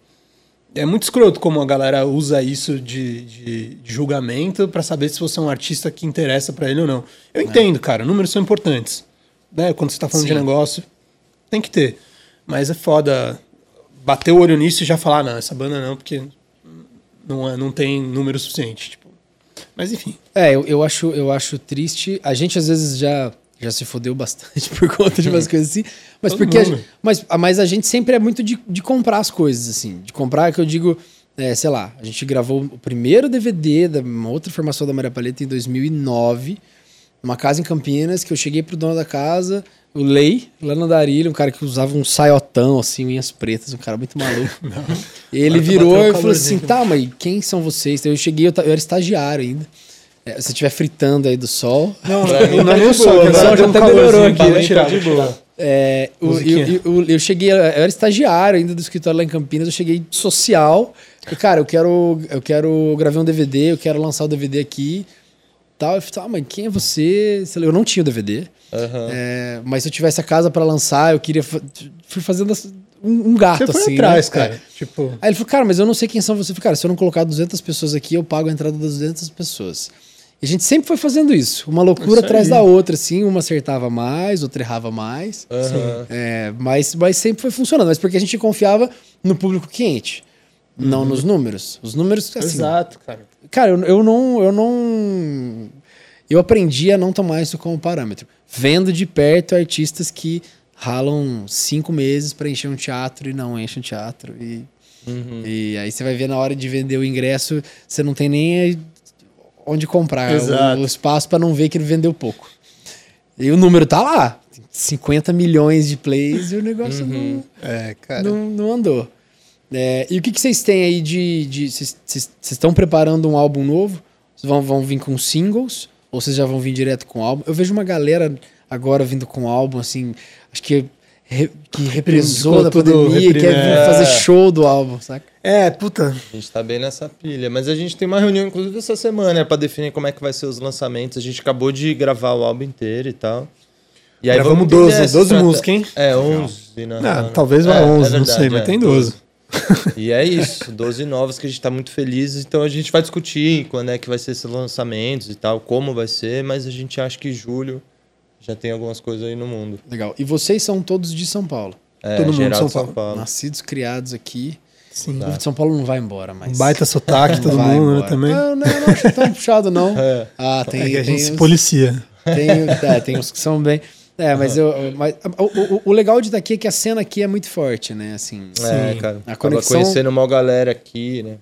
[SPEAKER 2] é muito escroto como a galera usa isso de, de, de julgamento para saber se você é um artista que interessa para ele ou não. Eu é. entendo, cara, números são importantes. Né? Quando você tá falando Sim. de negócio, tem que ter. Mas é foda bater o olho nisso e já falar, não, essa banda não, porque não, é, não tem número suficiente. Tipo, mas enfim.
[SPEAKER 1] É, eu, eu, acho, eu acho triste. A gente às vezes já, já se fodeu bastante por conta de umas coisas assim. Mas Todo porque. A gente, mas, mas a gente sempre é muito de, de comprar as coisas, assim. De comprar, que eu digo. É, sei lá, a gente gravou o primeiro DVD da uma outra formação da Maria Paleta em 2009, numa casa em Campinas, que eu cheguei pro dono da casa, o Lei, lá no Darilho, um cara que usava um saiotão, assim, unhas pretas, um cara muito maluco. ele virou e falou assim: tá, mas quem são vocês? Então eu cheguei, eu, eu era estagiário ainda. É, se estiver fritando aí do sol.
[SPEAKER 2] Não, não, não é nem o sol, o sol já até melhorou aqui, né? Tirar de boa.
[SPEAKER 1] É, eu, eu, eu, eu, cheguei, eu era estagiário ainda do escritório lá em Campinas, eu cheguei social. E, cara, eu quero, eu quero gravar um DVD, eu quero lançar o DVD aqui. Tal. Eu falei, ah, mas quem é você? Eu não tinha o DVD. Uhum. É, mas se eu tivesse a casa para lançar, eu queria. Fui fazendo um, um gato, Você assim.
[SPEAKER 2] atrás, né? cara. É. Tipo...
[SPEAKER 1] Aí ele falou, cara, mas eu não sei quem são vocês. Eu falei, cara, se eu não colocar 200 pessoas aqui, eu pago a entrada das 200 pessoas. E a gente sempre foi fazendo isso. Uma loucura atrás da outra, assim. Uma acertava mais, outra errava mais. Uhum. É, mas, mas sempre foi funcionando. Mas porque a gente confiava no público quente. Uhum. Não nos números. Os números, assim...
[SPEAKER 2] Exato, cara.
[SPEAKER 1] Cara, eu, eu não... Eu não... Eu aprendi a não tomar isso como parâmetro. Vendo de perto artistas que ralam cinco meses para encher um teatro e não enchem um teatro. E, uhum. e aí você vai ver na hora de vender o ingresso, você não tem nem onde comprar o, o, espaço para não ver que ele vendeu pouco. E o número tá lá. 50 milhões de plays e o negócio uhum. não, é, não, não, andou. É, e o que, que vocês têm aí de. Vocês estão preparando um álbum novo? Vocês vão, vão vir com singles? Ou vocês já vão vir direto com álbum? Eu vejo uma galera agora vindo com álbum, assim, acho que re, que represou da pandemia e quer vir fazer show do álbum, saca?
[SPEAKER 2] É, puta.
[SPEAKER 3] A gente tá bem nessa pilha. Mas a gente tem uma reunião, inclusive, essa semana, né, pra definir como é que vai ser os lançamentos. A gente acabou de gravar o álbum inteiro e tal.
[SPEAKER 2] E aí Gravamos 12, 12 músicas, hein?
[SPEAKER 3] É, 11.
[SPEAKER 2] Não, não, talvez vá é, 11, é verdade, não sei, mas é, tem 12. 12.
[SPEAKER 3] E é isso, 12 novas que a gente tá muito feliz. Então a gente vai discutir quando é que vai ser esses lançamentos e tal, como vai ser, mas a gente acha que julho já tem algumas coisas aí no mundo.
[SPEAKER 1] Legal. E vocês são todos de São Paulo?
[SPEAKER 3] É, Todo mundo de São, São Paulo.
[SPEAKER 1] Nascidos, criados aqui. Sim. O de São Paulo não vai embora, mas.
[SPEAKER 2] Baita sotaque, todo mundo, né, também.
[SPEAKER 1] Não, não, não acho tão puxado, não. É.
[SPEAKER 2] Ah, tem. É que a gente tem se policia.
[SPEAKER 1] Tem, é, tem uns que são bem. É, mas, eu, mas o, o, o, legal de daqui é que a cena aqui é muito forte, né? Assim,
[SPEAKER 3] é, sim. cara. A conexão... conhecendo uma galera aqui, né?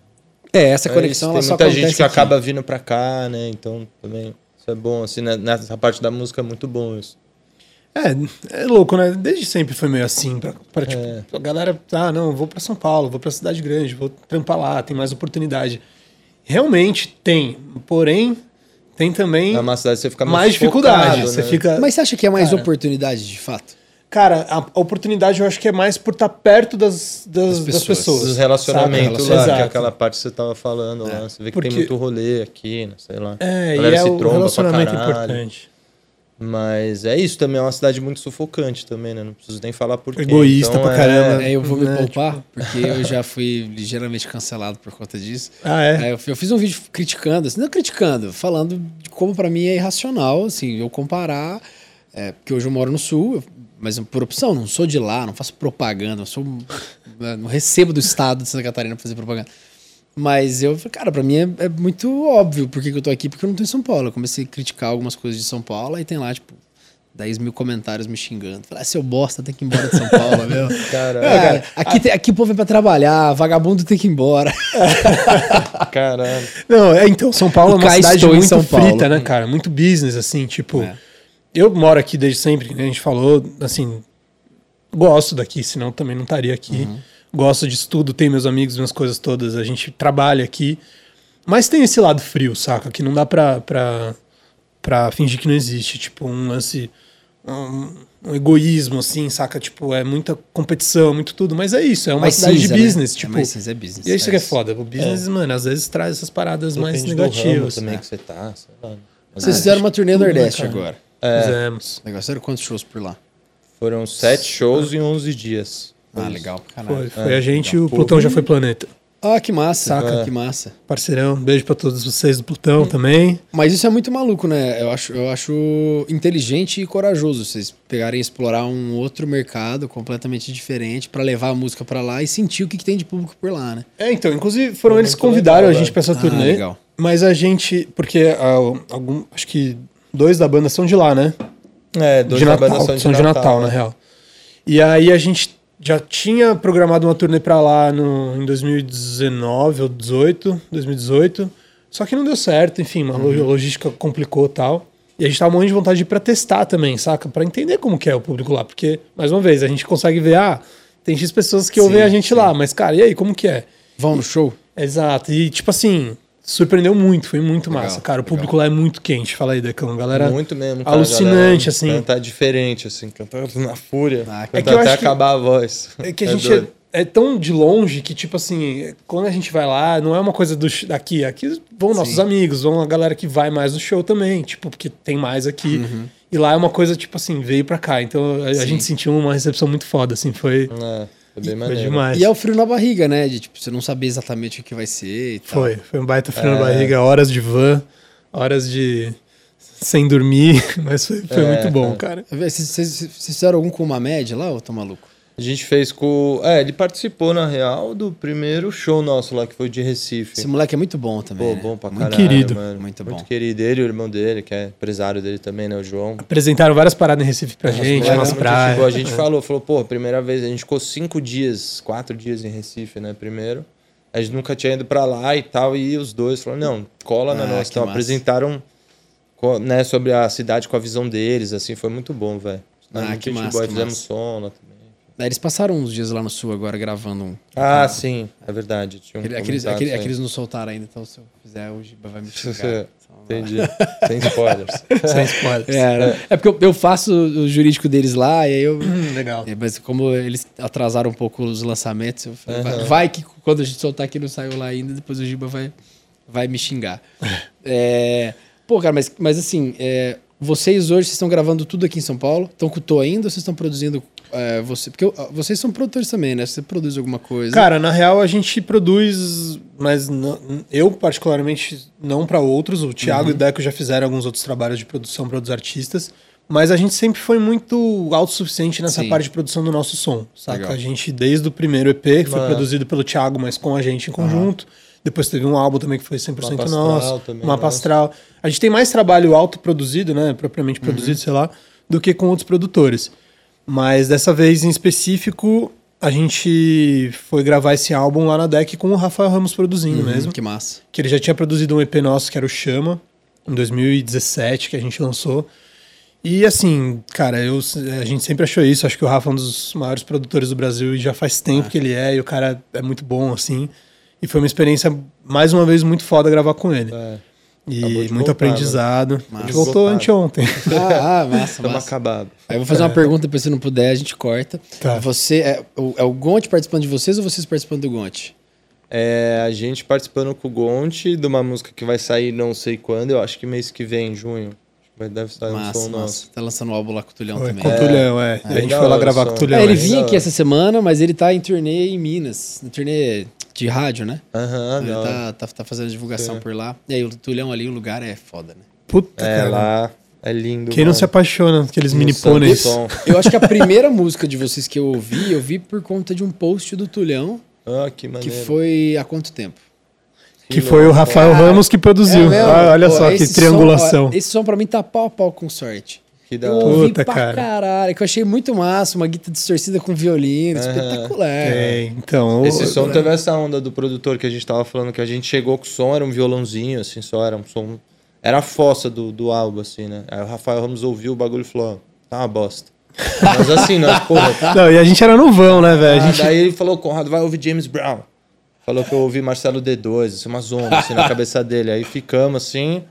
[SPEAKER 1] É, essa é conexão é,
[SPEAKER 3] ela só Tem muita gente que aqui. acaba vindo pra cá, né? Então também isso é bom, assim, né? nessa parte da música é muito bom isso.
[SPEAKER 2] É, é louco, né? Desde sempre foi meio assim. Pra, pra tipo, é. a galera, ah, não, vou pra São Paulo, vou pra cidade grande, vou trampar lá, tem mais oportunidade. Realmente tem, porém, tem também
[SPEAKER 3] é uma cidade você fica
[SPEAKER 2] mais, mais dificuldade. Focado, você né? fica...
[SPEAKER 1] Mas você acha que é mais Cara, oportunidade de fato?
[SPEAKER 2] Cara, a, oportunidade eu acho que é mais por estar perto das, das, das pessoas. Das pessoas
[SPEAKER 3] Dos relacionamentos lá, Exato. que é aquela parte que você tava falando é. lá. Você vê que Porque... tem muito rolê aqui, né, sei lá.
[SPEAKER 2] É, e é o relacionamento importante.
[SPEAKER 3] Mas é isso, também é uma cidade muito sufocante também, né? Não preciso nem falar por quê.
[SPEAKER 2] Egoísta então, pra caramba.
[SPEAKER 1] É, eu vou me né, poupar, tipo... porque eu já fui ligeiramente cancelado por conta disso.
[SPEAKER 2] Ah, é?
[SPEAKER 1] eu, eu, fiz um vídeo criticando, assim, não criticando, falando de como para mim é irracional, assim, eu comparar... É, porque hoje eu moro no sul, mas por opção, não sou de lá, não faço propaganda, não sou. Né, não recebo do estado de Santa Catarina pra fazer propaganda. Mas eu, cara, pra mim é, é muito óbvio por que, eu tô aqui, porque eu não tô em São Paulo. Eu comecei a criticar algumas coisas de São Paulo, aí tem lá, tipo, 10 mil comentários me xingando. Falei, ah, seu bosta, tem que ir embora de São Paulo, meu.
[SPEAKER 3] Caramba. É, cara,
[SPEAKER 1] aqui, tem, aqui o povo vem pra trabalhar, vagabundo tem que ir embora.
[SPEAKER 3] Caramba.
[SPEAKER 2] Não, é, então, São Paulo é uma cidade muito São frita, Paulo. né, cara? Muito business, assim, tipo. É eu moro aqui desde sempre, né? a gente falou, assim, gosto daqui, senão também não estaria aqui. Uhum. Gosto de estudo, tenho meus amigos, minhas coisas todas, a gente trabalha aqui. Mas tem esse lado frio, saca? Que não dá pra, pra, pra fingir que não existe. Tipo, um lance. Um, um egoísmo, assim, saca? Tipo, é muita competição, muito tudo. Mas é isso, é uma mais cidade cinza, de né? business. Né? Tipo, é
[SPEAKER 1] mais cinza, é business.
[SPEAKER 2] E isso é que é foda. O business, é. mano, às vezes traz essas paradas Depende mais negativas.
[SPEAKER 3] também é. que você tá.
[SPEAKER 1] Vocês fizeram uma turnê no Nordeste agora.
[SPEAKER 2] É. Fizemos.
[SPEAKER 1] Legal. Sério, quantos shows por lá?
[SPEAKER 3] Foram sete shows em 11 dias.
[SPEAKER 1] Ah, legal.
[SPEAKER 2] Caralho. Foi, foi é, a gente e o Plutão já foi planeta.
[SPEAKER 1] Ah, que massa. Saca? É. Que massa.
[SPEAKER 2] Parceirão, beijo para todos vocês do Plutão hum. também.
[SPEAKER 1] Mas isso é muito maluco, né? Eu acho, eu acho inteligente e corajoso vocês pegarem e explorar um outro mercado completamente diferente para levar a música para lá e sentir o que, que, tem de público por lá, né?
[SPEAKER 2] É, então, inclusive foram eles que convidaram legal, a gente para essa ah, turnê. Legal. Mas a gente, porque uh, algum, acho que dois da banda são de lá, né?
[SPEAKER 3] É, dois
[SPEAKER 2] de
[SPEAKER 3] da
[SPEAKER 2] Natal,
[SPEAKER 3] banda são de
[SPEAKER 2] são
[SPEAKER 3] Natal, de Natal
[SPEAKER 2] né? na real. E aí a gente já tinha programado uma turnê pra lá no, em 2019 ou 18, 2018. Só que não deu certo, enfim, a uhum. logística complicou tal. E a gente tava morrendo de vontade de ir pra testar também, saca? Pra entender como que é o público lá. Porque, mais uma vez, a gente consegue ver, ah, tem X pessoas que sim, ouvem a gente sim. lá, mas, cara, e aí, como que é?
[SPEAKER 1] Vão no show?
[SPEAKER 2] Exato. E, tipo assim, surpreendeu muito, foi muito legal, massa, cara. O público legal. lá é muito quente, fala aí, Decão. Galera,
[SPEAKER 3] muito mesmo, cara,
[SPEAKER 2] alucinante, assim.
[SPEAKER 3] Cantar diferente, assim, cantar na fúria. Ah, é que até acabar a voz.
[SPEAKER 2] É que a é gente é, é, tão de longe que, tipo assim, quando a gente vai lá, não é uma coisa do, daqui. Aqui vão nossos Sim. amigos, vão a galera que vai mais no show também, tipo, porque tem mais aqui. Uhum. E lá é uma coisa, tipo assim, veio pra cá. Então a, a gente sentiu uma recepção muito foda, assim, foi.
[SPEAKER 3] É. Foi bem maneiro. Foi
[SPEAKER 1] demais. E é o frio na barriga, né? De tipo, você não saber exatamente o que vai ser.
[SPEAKER 2] foi, foi um baita frio é. na barriga, horas de van, horas de sem dormir, mas foi, foi é, muito bom, é. cara.
[SPEAKER 1] Vocês fizeram algum com uma média lá ou tô maluco?
[SPEAKER 3] A gente fez com. É, ele participou, na real, do primeiro show nosso lá, que foi de Recife.
[SPEAKER 1] Esse moleque é muito bom também. Pô,
[SPEAKER 3] né? bom pra
[SPEAKER 2] muito caralho. Querido.
[SPEAKER 3] Mano. Muito bom. Muito querido. Ele e o irmão dele, que é empresário dele também, né? O João.
[SPEAKER 2] Apresentaram várias paradas em Recife pra Nossa, gente, nas praias.
[SPEAKER 3] A gente falou, falou, pô, primeira vez, a gente ficou cinco dias, quatro dias em Recife, né? Primeiro. A gente nunca tinha ido pra lá e tal, e os dois falaram, não, cola ah, na nossa. Então, massa. apresentaram né, sobre a cidade com a visão deles, assim, foi muito bom, velho.
[SPEAKER 1] Ah, que massa, boa,
[SPEAKER 3] fizemos som lá também.
[SPEAKER 1] É, eles passaram uns dias lá no sul agora gravando um.
[SPEAKER 3] Ah, sim, é verdade.
[SPEAKER 1] Tinha um aqueles, aqueles, aqueles não soltaram ainda, então se eu fizer hoje vai me xingar.
[SPEAKER 3] Entendi. Sem spoilers.
[SPEAKER 2] Sem spoilers.
[SPEAKER 1] É, é porque eu, eu, faço o jurídico deles lá e aí eu.
[SPEAKER 2] Legal.
[SPEAKER 1] É, mas como eles atrasaram um pouco os lançamentos, eu falei, uhum. vai, vai, que quando a gente soltar aqui não saiu lá ainda, depois o Giba vai, vai me xingar. é, pô, cara, mas, mas assim, é, vocês hoje vocês estão gravando tudo aqui em São Paulo? Estão com o Tô ainda ou vocês estão produzindo é, você? Porque eu, vocês são produtores também, né? Você produz alguma coisa?
[SPEAKER 2] Cara, na real a gente produz, mas não, eu particularmente não para outros. O Thiago uhum. e o Deco já fizeram alguns outros trabalhos de produção para outros artistas. Mas a gente sempre foi muito autossuficiente nessa Sim. parte de produção do nosso som, saca? Legal. A gente, desde o primeiro EP, que foi produzido pelo Thiago, mas com a gente em conjunto. Uhum. Depois teve um álbum também que foi 100% Mapa nosso. Também, Mapa Astral. A gente tem mais trabalho autoproduzido, né? Propriamente uhum. produzido, sei lá, do que com outros produtores. Mas dessa vez em específico, a gente foi gravar esse álbum lá na deck com o Rafael Ramos produzindo uhum, mesmo.
[SPEAKER 1] Que massa.
[SPEAKER 2] Que ele já tinha produzido um EP nosso que era o Chama, em 2017, que a gente lançou. E assim, cara, eu, a gente sempre achou isso. Acho que o Rafa é um dos maiores produtores do Brasil e já faz tempo ah. que ele é, e o cara é muito bom, assim. E foi uma experiência, mais uma vez, muito foda gravar com ele. É. E muito voltar, aprendizado. Né? A gente voltou anteontem.
[SPEAKER 1] Ah, ah massa,
[SPEAKER 3] Estamos acabados.
[SPEAKER 1] Aí eu vou fazer é. uma pergunta para se não puder, a gente corta. Tá. Você, é, o, é o Gonte participando de vocês ou vocês participando do Gonte?
[SPEAKER 3] É a gente participando com o Gonte de uma música que vai sair não sei quando, eu acho que mês que vem, em junho. Deve estar
[SPEAKER 1] massa, som nosso. Tá lançando um álbum lá com o Tulhão também.
[SPEAKER 2] Com o Tulhão, é. é. A gente foi lá gravar com o Tulhão.
[SPEAKER 1] É, ele vinha aqui essa semana, mas ele tá em turnê em Minas. Em turnê de rádio, né?
[SPEAKER 3] Aham,
[SPEAKER 1] uhum, Ele tá, tá, tá, fazendo divulgação Sim. por lá. E aí, o Tulhão ali, o lugar é foda, né?
[SPEAKER 3] Puta, é, cara. lá é lindo.
[SPEAKER 2] Quem mano. não se apaixona, aqueles mini pôneis.
[SPEAKER 1] Eu acho que a primeira música de vocês que eu ouvi, eu vi por conta de um post do Tulhão.
[SPEAKER 3] Ah, que maneiro.
[SPEAKER 1] Que foi há quanto tempo?
[SPEAKER 2] Que, que foi o Rafael Ramos que produziu. É ah, olha Pô, só que triangulação.
[SPEAKER 1] Som, esse som pra mim tá pau a pau com sorte.
[SPEAKER 3] Que da
[SPEAKER 1] eu ouvi Puta, pra cara. caralho, que eu achei muito massa, uma guitarra distorcida com violino, uhum. espetacular.
[SPEAKER 2] É, então...
[SPEAKER 3] Esse som teve essa onda do produtor que a gente tava falando, que a gente chegou com o som, era um violãozinho, assim, só era um som... Era a fossa do, do álbum, assim, né? Aí o Rafael Ramos ouviu o bagulho e falou, tá uma bosta. Mas assim, nós, porra...
[SPEAKER 2] Não, e a gente era novão, né, velho?
[SPEAKER 3] Ah,
[SPEAKER 2] gente...
[SPEAKER 3] Daí ele falou, Conrado, vai ouvir James Brown. Falou que eu ouvi Marcelo D2, assim, uma zona, assim, na cabeça dele. Aí ficamos, assim...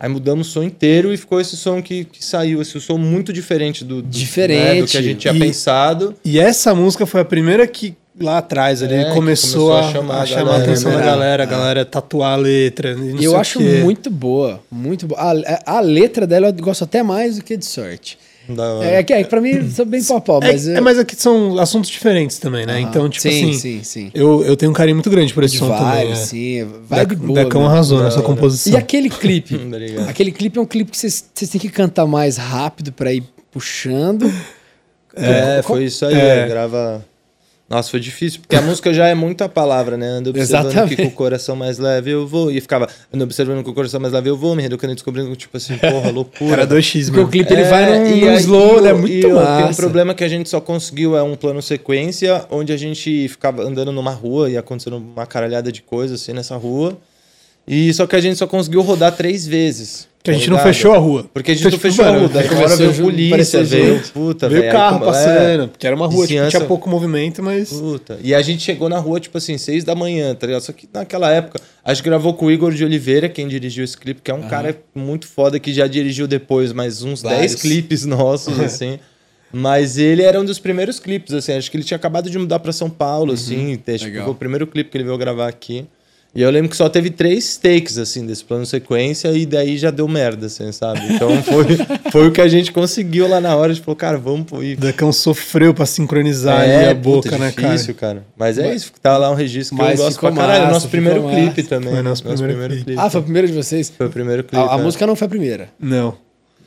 [SPEAKER 3] Aí mudamos o som inteiro e ficou esse som que, que saiu, esse som muito diferente do, do,
[SPEAKER 1] diferente. Né,
[SPEAKER 3] do que a gente tinha e, pensado.
[SPEAKER 2] E essa música foi a primeira que lá atrás ali é, começou, começou, a, a chamar, a, chamar galera, a atenção né? da galera, a galera tatuar a letra.
[SPEAKER 1] E eu acho muito boa, muito boa. A, a letra dela eu gosto até mais do que de sorte. É, que é, pra mim, sou bem pau
[SPEAKER 2] mas... É, eu... é, mas aqui são assuntos diferentes também, né? Então, tipo
[SPEAKER 1] sim,
[SPEAKER 2] assim...
[SPEAKER 1] Sim, sim,
[SPEAKER 2] eu, eu tenho um carinho muito grande por esse
[SPEAKER 1] de
[SPEAKER 2] som
[SPEAKER 1] vibe,
[SPEAKER 2] também. É.
[SPEAKER 1] sim. Vibe
[SPEAKER 2] da, boa. Decão arrasou nessa composição.
[SPEAKER 1] E aquele clipe? aquele clipe é um clipe que vocês têm que cantar mais rápido pra ir puxando.
[SPEAKER 3] É, foi isso aí. É. Grava... Nossa, foi difícil, porque a música já é muita palavra, né? Ando observando Exatamente. que com o coração mais leve eu vou. E ficava, ando observando que com o coração mais leve eu vou, me reeducando e descobrindo, tipo assim, porra, loucura.
[SPEAKER 2] Era 2x,
[SPEAKER 1] Porque o clipe ele é, vai num, e num slow, né? Muito e massa.
[SPEAKER 3] Tem um problema que a gente só conseguiu, é um plano sequência, onde a gente ficava andando numa rua e acontecendo uma caralhada de coisas assim nessa rua. E só que a gente só conseguiu rodar três vezes.
[SPEAKER 2] Que a gente não fechou a rua.
[SPEAKER 3] Porque a gente não fechou a rua. Daí uma hora veio polícia, veio, puta,
[SPEAKER 2] veio carro passando. É, porque era uma rua que tipo, tinha pouco movimento, mas.
[SPEAKER 3] Puta. E a gente chegou na rua, tipo assim, seis da manhã, tá ligado? Só que naquela época, a gente gravou com o Igor de Oliveira, quem dirigiu esse clipe, que é um cara muito foda que já dirigiu depois mais uns Vários. dez clipes nossos, assim. Mas ele era um dos primeiros clipes, assim. Acho que ele tinha acabado de mudar para São Paulo, uhum. assim. Acho que foi o primeiro clipe que ele veio gravar aqui. E eu lembro que só teve três takes, assim, desse plano sequência, e daí já deu merda, assim, sabe? Então foi, foi o que a gente conseguiu lá na hora. A gente falou, cara, vamos ir.
[SPEAKER 2] O Decão sofreu pra sincronizar é, a boca, puta, né,
[SPEAKER 3] difícil, cara? Mas é isso, tá lá um registro que Mas eu gosto pra caralho. Massa, nosso primeiro massa. clipe também.
[SPEAKER 2] Foi nosso, nosso primeiro, primeiro clipe.
[SPEAKER 1] Ah, foi o primeiro de vocês?
[SPEAKER 3] Foi o primeiro clipe.
[SPEAKER 1] A, a é. música não foi a primeira?
[SPEAKER 2] Não.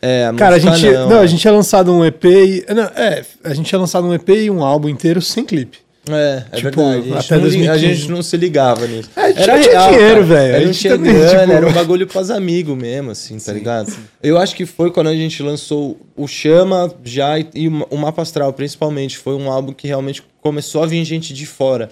[SPEAKER 3] É, a
[SPEAKER 2] Cara, a gente, não, não, a gente tinha lançado um EP e, não, é, a gente tinha lançado um EP e um álbum inteiro sem clipe.
[SPEAKER 3] É, é tipo, verdade. A gente, não, a gente, não, se ligava nisso.
[SPEAKER 2] É, era real, dinheiro, velho.
[SPEAKER 3] A gente tinha grana, tipo... era um bagulho pros amigos mesmo, assim, tá sim, ligado? Sim. Eu acho que foi quando a gente lançou o Chama já e o Mapa Astral, principalmente. Foi um álbum que realmente começou a vir gente de fora.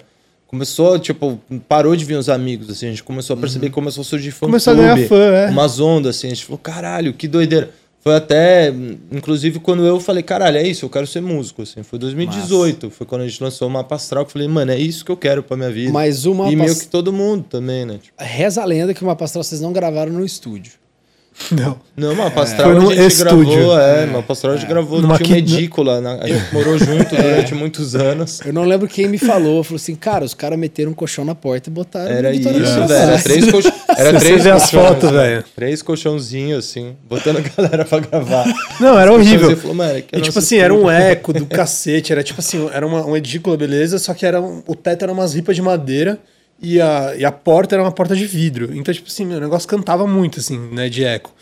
[SPEAKER 3] Começou, tipo, parou de vir os amigos, assim, a gente começou a perceber uhum. que começou a surgir fã
[SPEAKER 2] Começou clube, a ganhar fã, é.
[SPEAKER 3] Umas ondas, assim, a gente falou, caralho, que doideira. Foi até, inclusive, quando eu falei, caralho, é isso, eu quero ser músico, assim. Foi 2018, Massa. foi quando a gente lançou o Mapa Astral, que eu falei, mano, é isso que eu quero pra minha vida.
[SPEAKER 1] Mas uma
[SPEAKER 3] E meio que todo mundo também, né?
[SPEAKER 1] Tipo... Reza a lenda que o Mapa Astral vocês não gravaram no estúdio.
[SPEAKER 2] Não.
[SPEAKER 3] Não, uma pastoral é. a gente estúdio. gravou, é, uma pastoral a gente é. gravou, Numa tinha uma edícula, né? a gente morou junto é. durante muitos anos.
[SPEAKER 1] Eu não lembro quem me falou, falou assim, cara, os caras meteram um colchão na porta e botaram
[SPEAKER 3] Era isso, velho, era três, colch... era
[SPEAKER 2] Você três as fotos, velho.
[SPEAKER 3] Três colchãozinhos, assim, botando a galera pra gravar.
[SPEAKER 2] Não, era horrível. Falou, é e tipo assim, era um eco do cacete, era tipo assim, era uma, uma edícula, beleza, só que era um, o teto era umas ripas de madeira, e a, e a porta era uma porta de vidro. Então, tipo assim, o negócio cantava muito, assim, né, de eco.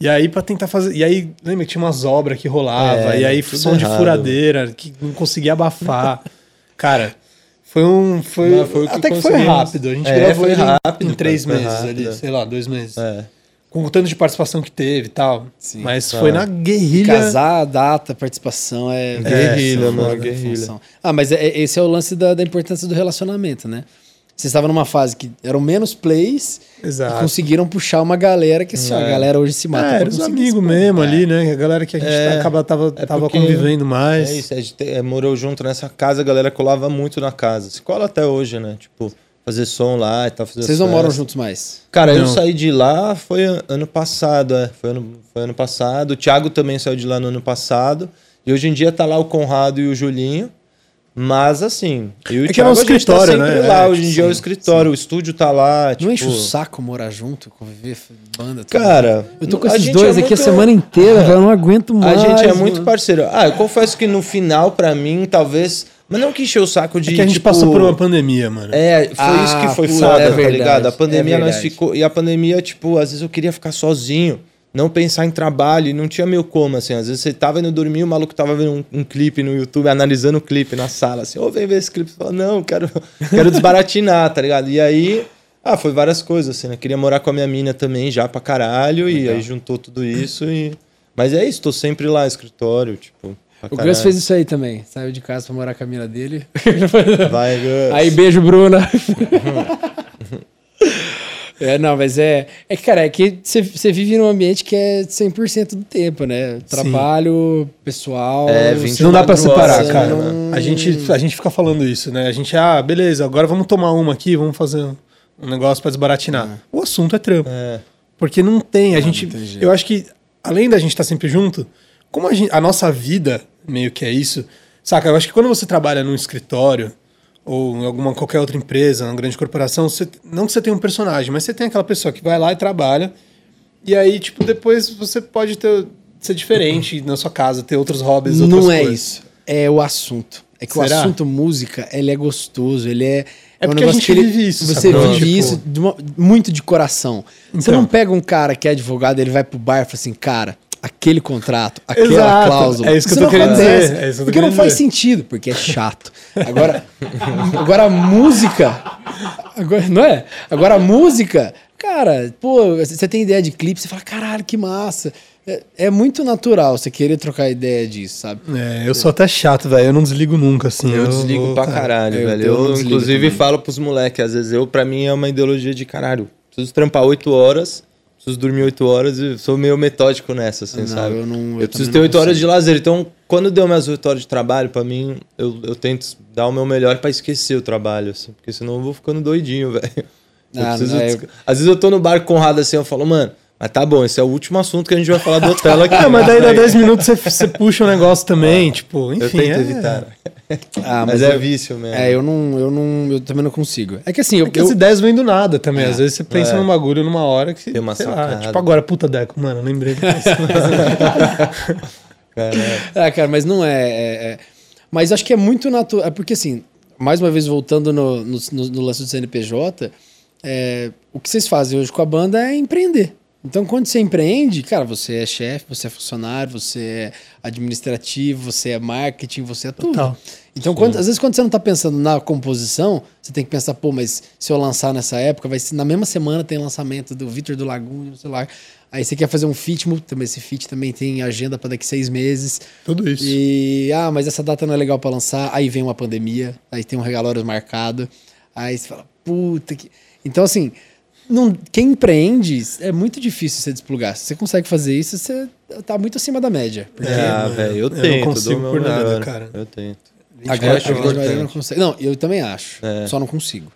[SPEAKER 2] E aí, pra tentar fazer. E aí, lembra que tinha umas obras que rolava, é, e aí som errado. de furadeira, que não conseguia abafar. Cara, foi um. Foi, não, foi até que foi rápido. A gente é, gravou ele rápido, em três meses rápido. ali, sei lá, dois meses. É. Com o tanto de participação que teve e tal. Sim, Mas foi na guerrilha.
[SPEAKER 1] Casar, data, participação é.
[SPEAKER 3] Guerrilha, é, mano, guerrilha.
[SPEAKER 1] Ah, mas é, esse é o lance da, da importância do relacionamento, né? Você estava numa fase que eram menos plays Exato. e conseguiram puxar uma galera que assim, é. a galera hoje se mata.
[SPEAKER 2] É, os amigos mesmo é. ali, né? A galera que a gente é, acaba, tava, é tava convivendo mais.
[SPEAKER 3] É isso, a gente é, morou junto nessa casa, a galera colava muito na casa. Se cola até hoje, né? Tipo, fazer som lá e tal.
[SPEAKER 1] Vocês não moram juntos mais?
[SPEAKER 3] Cara,
[SPEAKER 1] não.
[SPEAKER 3] eu saí de lá foi ano passado, é. Foi ano, foi ano passado. O Thiago também saiu de lá no ano passado. E hoje em dia tá lá o Conrado e o Julinho. Mas assim,
[SPEAKER 2] eu e o é Thiago, é um escritório, tá
[SPEAKER 3] né? lá. É, hoje em dia é o escritório, sim. o estúdio tá lá.
[SPEAKER 1] Não tipo... enche o saco morar junto, conviver, banda.
[SPEAKER 3] Tudo. Cara,
[SPEAKER 1] eu tô com esses dois é aqui muito... a semana inteira, velho. Eu não aguento mais.
[SPEAKER 3] A gente é muito mano. parceiro. Ah, eu confesso que no final, para mim, talvez. Mas não que encheu o saco de. É
[SPEAKER 2] que a gente tipo... passou por uma pandemia, mano.
[SPEAKER 3] É, foi ah, isso que foi foda, é tá ligado? A pandemia é nós ficou. E a pandemia, tipo, às vezes eu queria ficar sozinho não pensar em trabalho, e não tinha meio como, assim. Às vezes você tava indo dormir, o maluco tava vendo um, um clipe no YouTube, analisando o clipe na sala, assim, ô, oh, vem ver esse clipe. Você fala, não, quero, quero desbaratinar, tá ligado? E aí, ah, foi várias coisas, assim, né? Queria morar com a minha mina também, já pra caralho, Legal. e aí juntou tudo isso e... Mas é isso, tô sempre lá, escritório, tipo...
[SPEAKER 1] O Gus fez isso aí também. Saiu de casa pra morar com a mina dele.
[SPEAKER 3] Vai, Gus.
[SPEAKER 1] Aí, beijo, Bruna. É, não, mas é. É que, cara, é que você vive num ambiente que é 100% do tempo, né? Trabalho, Sim. pessoal.
[SPEAKER 2] É, não dá pra separar, cara. Não... A, gente, a gente fica falando isso, né? A gente, ah, beleza, agora vamos tomar uma aqui, vamos fazer um negócio pra desbaratinar. É. O assunto é trampo. É. Porque não tem. A não, gente. Não tem eu acho que, além da gente estar tá sempre junto, como a, gente, a nossa vida meio que é isso. Saca? Eu acho que quando você trabalha num escritório ou em alguma qualquer outra empresa, uma grande corporação, você, não que você tenha um personagem, mas você tem aquela pessoa que vai lá e trabalha. E aí, tipo, depois você pode ter, ser diferente na sua casa, ter outros hobbies, outras
[SPEAKER 1] Não é
[SPEAKER 2] coisas.
[SPEAKER 1] isso. É o assunto. É que Será? o assunto música, ele é gostoso, ele é.
[SPEAKER 2] É, é porque um a gente ele, vive isso.
[SPEAKER 1] Você vive tipo... isso de uma, muito de coração. Então. Você não pega um cara que é advogado, ele vai pro bar e fala assim, cara, aquele contrato, aquela Exato. cláusula.
[SPEAKER 2] É isso que isso eu tô querendo acontece, dizer.
[SPEAKER 1] É isso porque não faz dizer. sentido, porque é chato. Agora, agora a música. Agora, não é? Agora a música, cara, pô, você tem ideia de clipe, você fala, caralho, que massa. É, é, muito natural você querer trocar ideia disso, sabe?
[SPEAKER 2] É, eu sou até chato, velho. Eu não desligo nunca, assim.
[SPEAKER 3] Eu, eu desligo vou, pra caralho, velho. Eu, eu inclusive, também. falo pros moleques, às vezes, eu, pra mim, é uma ideologia de caralho. Preciso trampar oito horas preciso dormir 8 horas e sou meio metódico nessa, assim, não, sabe? Eu, não, eu, eu preciso ter 8 horas de lazer. Então, quando deu minhas 8 horas de trabalho, para mim, eu, eu tento dar o meu melhor para esquecer o trabalho, assim, porque senão eu vou ficando doidinho, velho. Ah, preciso... é... Às vezes eu tô no bar com Conrado assim, eu falo, mano, mas tá bom, esse é o último assunto que a gente vai falar do hotel aqui.
[SPEAKER 2] Não, mas daí dá 10 minutos você, você puxa o um negócio também, tipo, enfim. Eu tento
[SPEAKER 3] é... evitar. Ah, mas, mas é eu, vício mesmo.
[SPEAKER 1] É, eu não, eu não, eu também não consigo. É que assim, eu, é que
[SPEAKER 2] eu... as ideias vêm do nada também. É. Às vezes você pensa é. num bagulho numa hora que.
[SPEAKER 3] Tem uma sei lá,
[SPEAKER 2] tipo agora, puta Deco, mano, lembrei disso.
[SPEAKER 1] ah, cara, mas não é, é, é, Mas acho que é muito natural. É porque assim, mais uma vez voltando no, no, no, no lance do CNPJ, é, o que vocês fazem hoje com a banda é empreender. Então, quando você empreende, cara, você é chefe, você é funcionário, você é administrativo, você é marketing, você é tudo. Total. Então, quando, às vezes, quando você não está pensando na composição, você tem que pensar, pô, mas se eu lançar nessa época, vai ser na mesma semana tem lançamento do Vitor do Lagoon, sei lá. Aí você quer fazer um fit, também esse fit também tem agenda para daqui seis meses.
[SPEAKER 2] Tudo isso.
[SPEAKER 1] E, ah, mas essa data não é legal para lançar. Aí vem uma pandemia, aí tem um regalório marcado. Aí você fala, puta que. Então, assim, não, quem empreende é muito difícil você desplugar. Se você consegue fazer isso, você tá muito acima da média.
[SPEAKER 3] Porque, é, velho, eu, eu tento. Eu não consigo por nada, cara. Eu tento.
[SPEAKER 1] Agora, agora não consegue. Não, eu também acho. É. Só não consigo.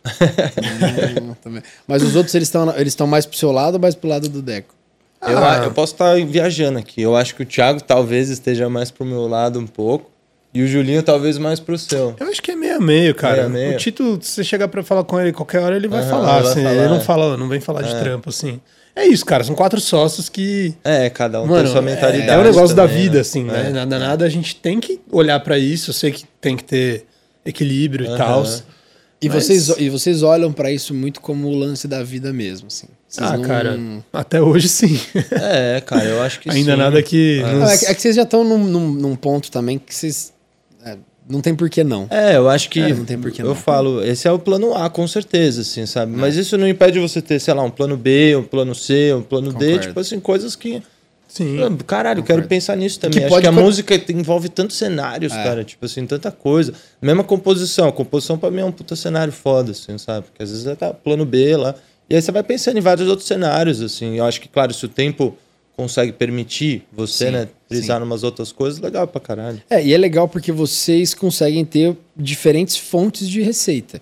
[SPEAKER 1] não, Mas os outros, eles estão eles mais pro seu lado ou mais pro lado do Deco?
[SPEAKER 3] Eu, ah. eu posso estar tá viajando aqui. Eu acho que o Thiago talvez esteja mais pro meu lado um pouco. E o Julinho talvez mais pro seu.
[SPEAKER 2] Eu acho que é meio a meio, cara. Meio meio. O Tito, se você chegar para falar com ele qualquer hora, ele vai uhum, falar. Ele, vai assim, falar, ele não fala, não vem falar de é. trampo, assim. É isso, cara. São quatro sócios que.
[SPEAKER 3] É, cada um Mano, tem sua mentalidade.
[SPEAKER 2] É, é um negócio também, da vida, né? assim, né? É. Nada, nada, a gente tem que olhar para isso. Eu sei que tem que ter equilíbrio uhum. e tal.
[SPEAKER 1] E, Mas... vocês, e vocês olham para isso muito como o lance da vida mesmo, assim.
[SPEAKER 2] Vocês ah, não... cara, até hoje sim.
[SPEAKER 3] É, cara, eu acho que
[SPEAKER 2] Ainda
[SPEAKER 3] sim.
[SPEAKER 2] nada que...
[SPEAKER 1] É. Não, é, que, é, que, vocês já estão num, num, num, ponto também que vocês não tem por que não.
[SPEAKER 3] É, eu acho que.
[SPEAKER 1] É, não tem por que
[SPEAKER 3] eu não. falo, esse é o plano A, com certeza, assim, sabe? É. Mas isso não impede você ter, sei lá, um plano B, um plano C, um plano Concordo. D, tipo assim, coisas que.
[SPEAKER 2] Sim.
[SPEAKER 3] Caralho, eu quero pensar nisso também. Que Acho que a música envolve tantos cenários, é. cara. Tipo assim, tanta coisa. Mesma composição. A composição pra mim é um puta cenário foda, assim, sabe? Porque às vezes tá plano B lá. E aí você vai pensando em vários outros cenários, assim. Eu acho que, claro, se o tempo consegue permitir você, sim, né, brisar sim. umas outras coisas, legal pra caralho.
[SPEAKER 1] É, e é legal porque vocês conseguem ter diferentes fontes de receita.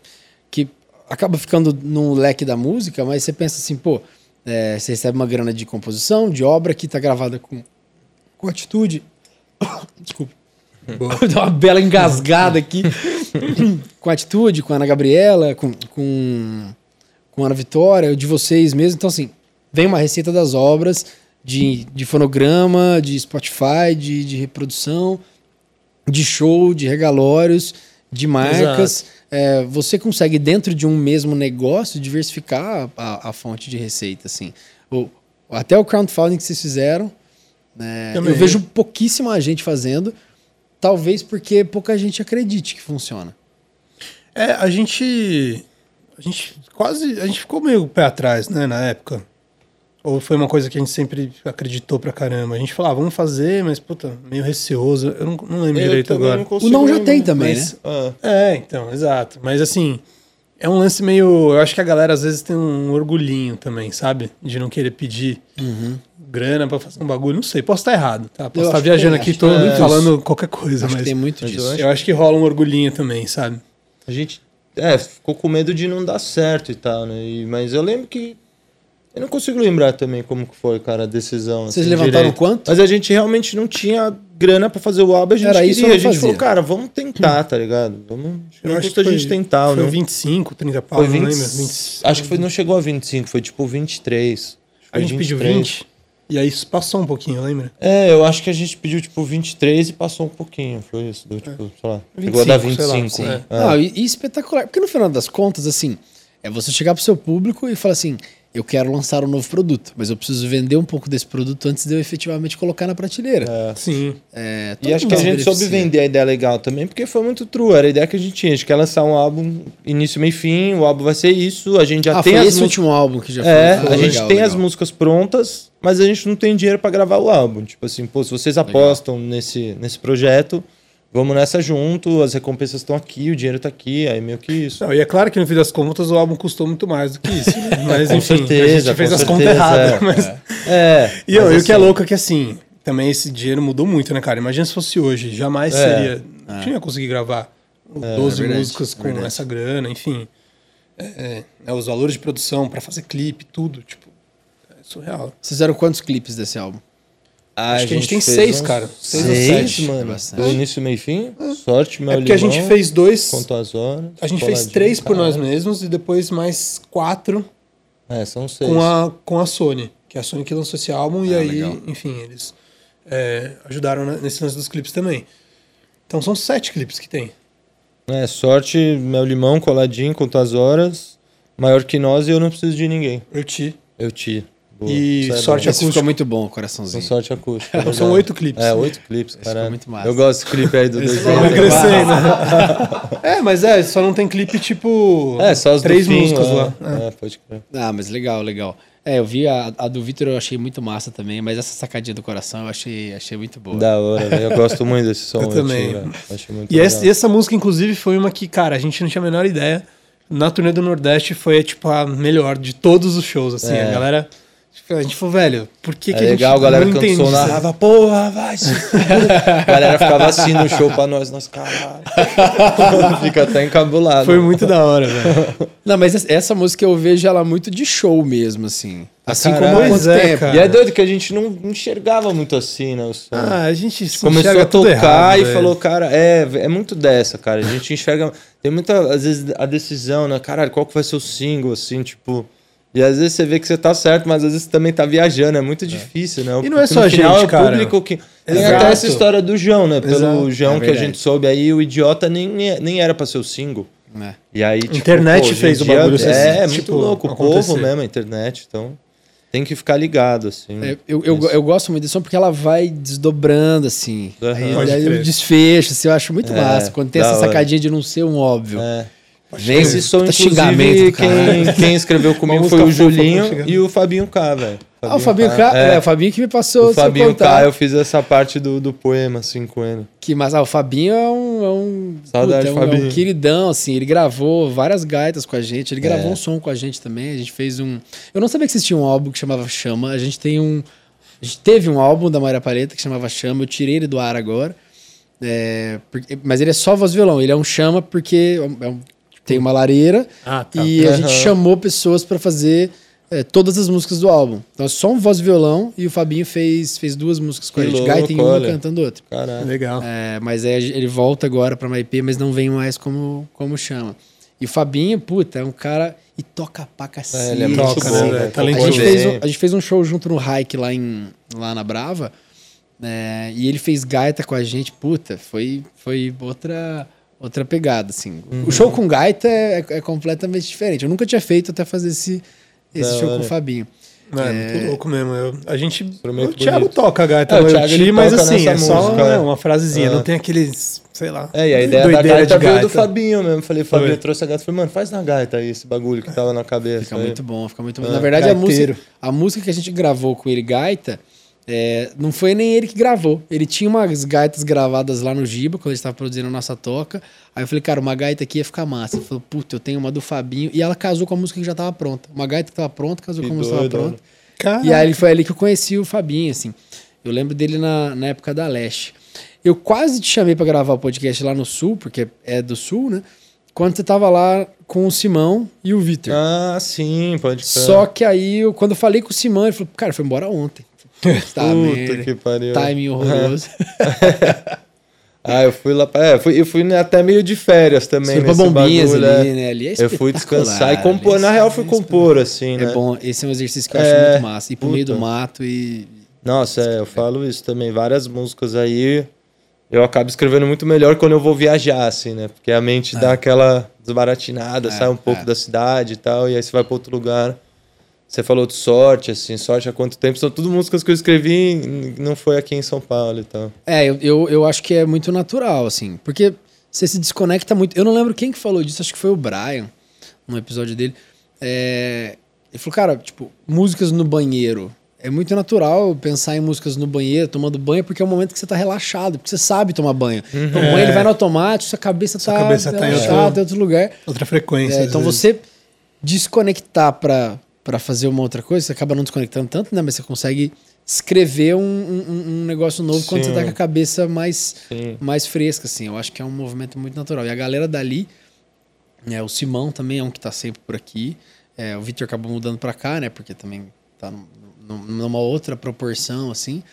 [SPEAKER 1] Que acaba ficando no leque da música, mas você pensa assim, pô, é, você recebe uma grana de composição, de obra que tá gravada com, com atitude. Desculpa. Dá uma bela engasgada aqui. com atitude, com a Ana Gabriela, com, com, com a Ana Vitória, de vocês mesmo. Então, assim, vem uma receita das obras de, de fonograma, de Spotify, de, de reprodução, de show, de regalórios, de marcas. É, você consegue, dentro de um mesmo negócio, diversificar a, a fonte de receita, assim. O, até o crowdfunding que vocês fizeram, né, eu vejo pouquíssima gente fazendo, talvez porque pouca gente acredite que funciona.
[SPEAKER 2] É, a gente. A gente quase. A gente ficou meio pé atrás, né, na época. Ou foi uma coisa que a gente sempre acreditou pra caramba? A gente falava, ah, vamos fazer, mas, puta, meio receoso. Eu não, não lembro eu direito agora.
[SPEAKER 1] Não o não já tem também, mas, né?
[SPEAKER 2] Ah. É, então, exato. Mas assim, é um lance meio. Eu acho que a galera às vezes tem um orgulhinho também, sabe? De não querer pedir uhum. grana pra fazer um bagulho. Não sei, posso estar errado, tá? Posso eu estar viajando aqui, tô é, falando qualquer coisa,
[SPEAKER 1] acho
[SPEAKER 2] mas.
[SPEAKER 1] tem muito disso.
[SPEAKER 2] Eu acho, eu acho que rola um orgulhinho também, sabe?
[SPEAKER 3] A gente. É, ficou com medo de não dar certo e tal, né? E, mas eu lembro que eu não consigo lembrar também como que foi, cara, a decisão.
[SPEAKER 1] Vocês assim, levantaram direito. quanto?
[SPEAKER 3] Mas a gente realmente não tinha grana para fazer o álbum, a gente Era queria. Isso a gente fazia. falou, cara, vamos tentar, tá ligado? Vamos. Eu acho que a gente tentar,
[SPEAKER 2] foi não. 25, 30 pau,
[SPEAKER 3] foi 20, não lembro. 20, acho que foi, não chegou a 25, foi tipo 23.
[SPEAKER 2] A gente 23. pediu 20. E aí passou um pouquinho, lembra?
[SPEAKER 3] É, eu acho que a gente pediu tipo 23 e passou um pouquinho. Foi isso, deu tipo, é. sei lá. 25, chegou a dar 25. Lá,
[SPEAKER 1] é. Não, e, e espetacular. Porque no final das contas, assim, é você chegar pro seu público e falar assim: eu quero lançar um novo produto, mas eu preciso vender um pouco desse produto antes de eu efetivamente colocar na prateleira.
[SPEAKER 3] É. Sim. É, e acho que a gente soube vender a ideia legal também, porque foi muito true, era a ideia que a gente tinha. A gente quer lançar um álbum início, meio fim, o álbum vai ser isso, a gente já ah, tem
[SPEAKER 1] foi esse último álbum que já foi.
[SPEAKER 3] É, foi a gente legal, tem legal. as músicas prontas, mas a gente não tem dinheiro para gravar o álbum. Tipo assim, pô, se vocês apostam nesse, nesse projeto vamos nessa junto, as recompensas estão aqui, o dinheiro está aqui, aí meio que isso.
[SPEAKER 2] Não, e é claro que no fim das contas o álbum custou muito mais do que isso, né? Mas enfim,
[SPEAKER 3] certeza, a
[SPEAKER 2] gente fez
[SPEAKER 3] as
[SPEAKER 2] contas erradas. É, mas... é. E, eu, assim... o que é assim- louco é que assim, também esse dinheiro mudou muito, né, cara? Imagina se fosse hoje, jamais é. seria. Não tinha conseguir gravar 12 é, músicas com verdade. essa grana, enfim. É, é, os valores de produção para fazer clipe, tudo, tipo, é surreal.
[SPEAKER 1] Vocês fizeram quantos clipes desse álbum?
[SPEAKER 2] Ah, Acho que a gente tem seis, cara.
[SPEAKER 3] Seis, seis ou sete. mano. Do início, meio e fim. É. Sorte, meu É
[SPEAKER 2] porque limão, a gente fez dois.
[SPEAKER 3] Conto as horas.
[SPEAKER 2] A gente fez três por nós mesmos e depois mais quatro.
[SPEAKER 3] É, são seis.
[SPEAKER 2] Com a, com a Sony. Que é a Sony que lançou esse álbum. Ah, e aí, legal. enfim, eles é, ajudaram nesse lance dos clipes também. Então são sete clipes que tem.
[SPEAKER 3] É, sorte, meu limão, coladinho, conto as horas. Maior que nós e eu não preciso de ninguém.
[SPEAKER 2] Eu te.
[SPEAKER 3] Eu te.
[SPEAKER 2] E é sorte
[SPEAKER 1] acústica. ficou muito bom, coraçãozinho.
[SPEAKER 3] Com sorte acústica.
[SPEAKER 2] É são oito clipes.
[SPEAKER 3] É, oito clipes, cara. muito massa. Eu gosto desse clipe aí do
[SPEAKER 2] desenho. Vai crescendo. é, mas é, só não tem clipe tipo.
[SPEAKER 3] É, só os
[SPEAKER 2] três músicas lá.
[SPEAKER 3] É. é, pode crer.
[SPEAKER 1] Ah, mas legal, legal. É, eu vi a, a do Vitor, eu achei muito massa também, mas essa sacadinha do coração eu achei, achei muito boa.
[SPEAKER 3] Da hora, eu gosto muito desse som.
[SPEAKER 2] eu também. achei muito e essa, essa música, inclusive, foi uma que, cara, a gente não tinha a menor ideia. Na turnê do Nordeste foi, tipo, a melhor de todos os shows, assim. É. A galera a gente falou, velho, por que, é que
[SPEAKER 3] legal,
[SPEAKER 2] a gente
[SPEAKER 3] galera cantou na rava, porra, vai se A galera ficava assim no show pra nós, nós, caralho. Fica até encabulado.
[SPEAKER 2] Foi muito da hora, velho.
[SPEAKER 1] Não, mas essa música eu vejo ela muito de show mesmo, assim. Assim
[SPEAKER 3] Caralho, como quanto é, tempo. Cara. E é doido que a gente não enxergava muito assim, né? O som.
[SPEAKER 2] Ah, a gente,
[SPEAKER 3] a começou a tocar errado, e velho. falou, cara, é, é muito dessa, cara. A gente enxerga. Tem muita, às vezes, a decisão, né? Caralho, qual que vai ser o single, assim, tipo. E às vezes você vê que você tá certo, mas às vezes você também tá viajando. É muito é. difícil, né?
[SPEAKER 2] E não é só a gente, é o cara. público
[SPEAKER 3] que. Tem até essa história do João, né? Pelo Exato. João é que a gente soube aí, o idiota nem, nem era pra ser o single. É. E aí, tipo,
[SPEAKER 2] internet pô, fez o bagulho
[SPEAKER 3] É, é muito tipo, louco. O povo mesmo, a internet. Então, tem que ficar ligado, assim.
[SPEAKER 1] É, eu, eu, eu, gosto muito dessa porque ela vai desdobrando, assim. Uhum. Aí, aí o desfecho, assim, eu acho muito é, massa. Quando tem essa hora. sacadinha de não ser um óbvio. É.
[SPEAKER 3] Vem esse som, inclusive, quem, quem escreveu comigo foi o Julinho e o Fabinho K, velho.
[SPEAKER 1] Ah, o Fabinho K, é. é. o Fabinho que me passou
[SPEAKER 3] o Fabinho K, eu fiz essa parte do, do poema, assim, com ele.
[SPEAKER 1] Que, mas ah, o Fabinho é um... É um
[SPEAKER 3] Saudade,
[SPEAKER 1] puta, é um, Fabinho. É um queridão, assim, ele gravou várias gaitas com a gente, ele gravou é. um som com a gente também, a gente fez um... Eu não sabia que existia um álbum que chamava Chama, a gente tem um... A gente teve um álbum da Maria Paleta que chamava Chama, eu tirei ele do ar agora, é, porque, mas ele é só voz e violão, ele é um Chama porque é um tem uma lareira ah, tá. e uhum. a gente chamou pessoas para fazer é, todas as músicas do álbum. Então é só um voz e violão e o Fabinho fez, fez duas músicas com que a gente. Gaita em uma cantando outra.
[SPEAKER 2] Caralho. Legal.
[SPEAKER 1] É, mas aí ele volta agora pra uma IP, mas não vem mais como, como chama. E o Fabinho, puta, é um cara. E toca pra cacete. É, ele é muito toca,
[SPEAKER 2] bom, né?
[SPEAKER 1] a, gente fez um, a gente fez um show junto no Hike lá, em, lá na Brava. É, e ele fez gaita com a gente. Puta, foi, foi outra outra pegada, assim. Uhum. O show com gaita é, é, completamente diferente. Eu nunca tinha feito até fazer esse, esse show com o Fabinho.
[SPEAKER 2] É, é, muito louco mesmo. Eu, a gente. O Thiago toca a gaita, é, o Thiago, ti, mas assim, é só música, uma, uma frasezinha, é. não tem aqueles, sei lá.
[SPEAKER 3] É, e a ideia da gaita veio gaita. do Fabinho mesmo. Falei, Fabinho trouxe a gaita. Falei, mano, faz na gaita aí esse bagulho que tava na cabeça.
[SPEAKER 1] Fica aí. muito bom, fica muito bom. É. Na verdade, a música, a música que a gente gravou com ele, gaita, é, não foi nem ele que gravou. Ele tinha umas gaitas gravadas lá no Giba, quando ele estava produzindo a nossa toca. Aí eu falei, cara, uma gaita aqui ia ficar massa. Ele falou, puta, eu tenho uma do Fabinho. E ela casou com a música que já estava pronta. Uma gaita que estava pronta, casou que com a música que estava pronta. Caraca. E aí foi ali que eu conheci o Fabinho, assim. Eu lembro dele na, na época da Leste. Eu quase te chamei para gravar o podcast lá no Sul, porque é do Sul, né? Quando você tava lá com o Simão e o Vitor.
[SPEAKER 3] Ah, sim, pode
[SPEAKER 1] ser. Só que aí, eu, quando eu falei com o Simão, ele falou, cara, foi embora ontem.
[SPEAKER 3] Tá, Puta que pariu.
[SPEAKER 1] Timing horroroso.
[SPEAKER 3] ah, eu fui lá pra, é, fui, eu fui até meio de férias também.
[SPEAKER 1] Você foi bombinhas bagulho, ali, é. né? Ali é
[SPEAKER 3] Eu fui descansar e compor. Na real, fui compor, assim,
[SPEAKER 1] né? É bom, esse é um exercício que eu acho é, muito massa. Ir pro puta. meio do mato e.
[SPEAKER 3] Nossa, é, eu falo isso também. Várias músicas aí. Eu acabo escrevendo muito melhor quando eu vou viajar, assim, né? Porque a mente é. dá aquela desbaratinada, é, sai um pouco é. da cidade e tal, e aí você vai para outro lugar. Você falou de sorte, assim, sorte há quanto tempo? São tudo músicas que eu escrevi não foi aqui em São Paulo e tal.
[SPEAKER 1] É, eu, eu, eu acho que é muito natural, assim, porque você se desconecta muito. Eu não lembro quem que falou disso, acho que foi o Brian, num episódio dele. É, ele falou, cara, tipo, músicas no banheiro. É muito natural pensar em músicas no banheiro, tomando banho, porque é o momento que você tá relaxado, porque você sabe tomar banho. Uhum. Então, o banho ele vai no automático, sua cabeça sua tá
[SPEAKER 2] cabeça tá em outro,
[SPEAKER 1] outro lugar.
[SPEAKER 2] Outra frequência.
[SPEAKER 1] É, então vezes. você desconectar para para fazer uma outra coisa, você acaba não desconectando tanto, né? Mas você consegue escrever um, um, um negócio novo Sim. quando você tá com a cabeça mais, mais fresca, assim. Eu acho que é um movimento muito natural. E a galera dali, né, o Simão também é um que tá sempre por aqui. É, o Victor acabou mudando para cá, né? Porque também tá numa outra proporção, assim.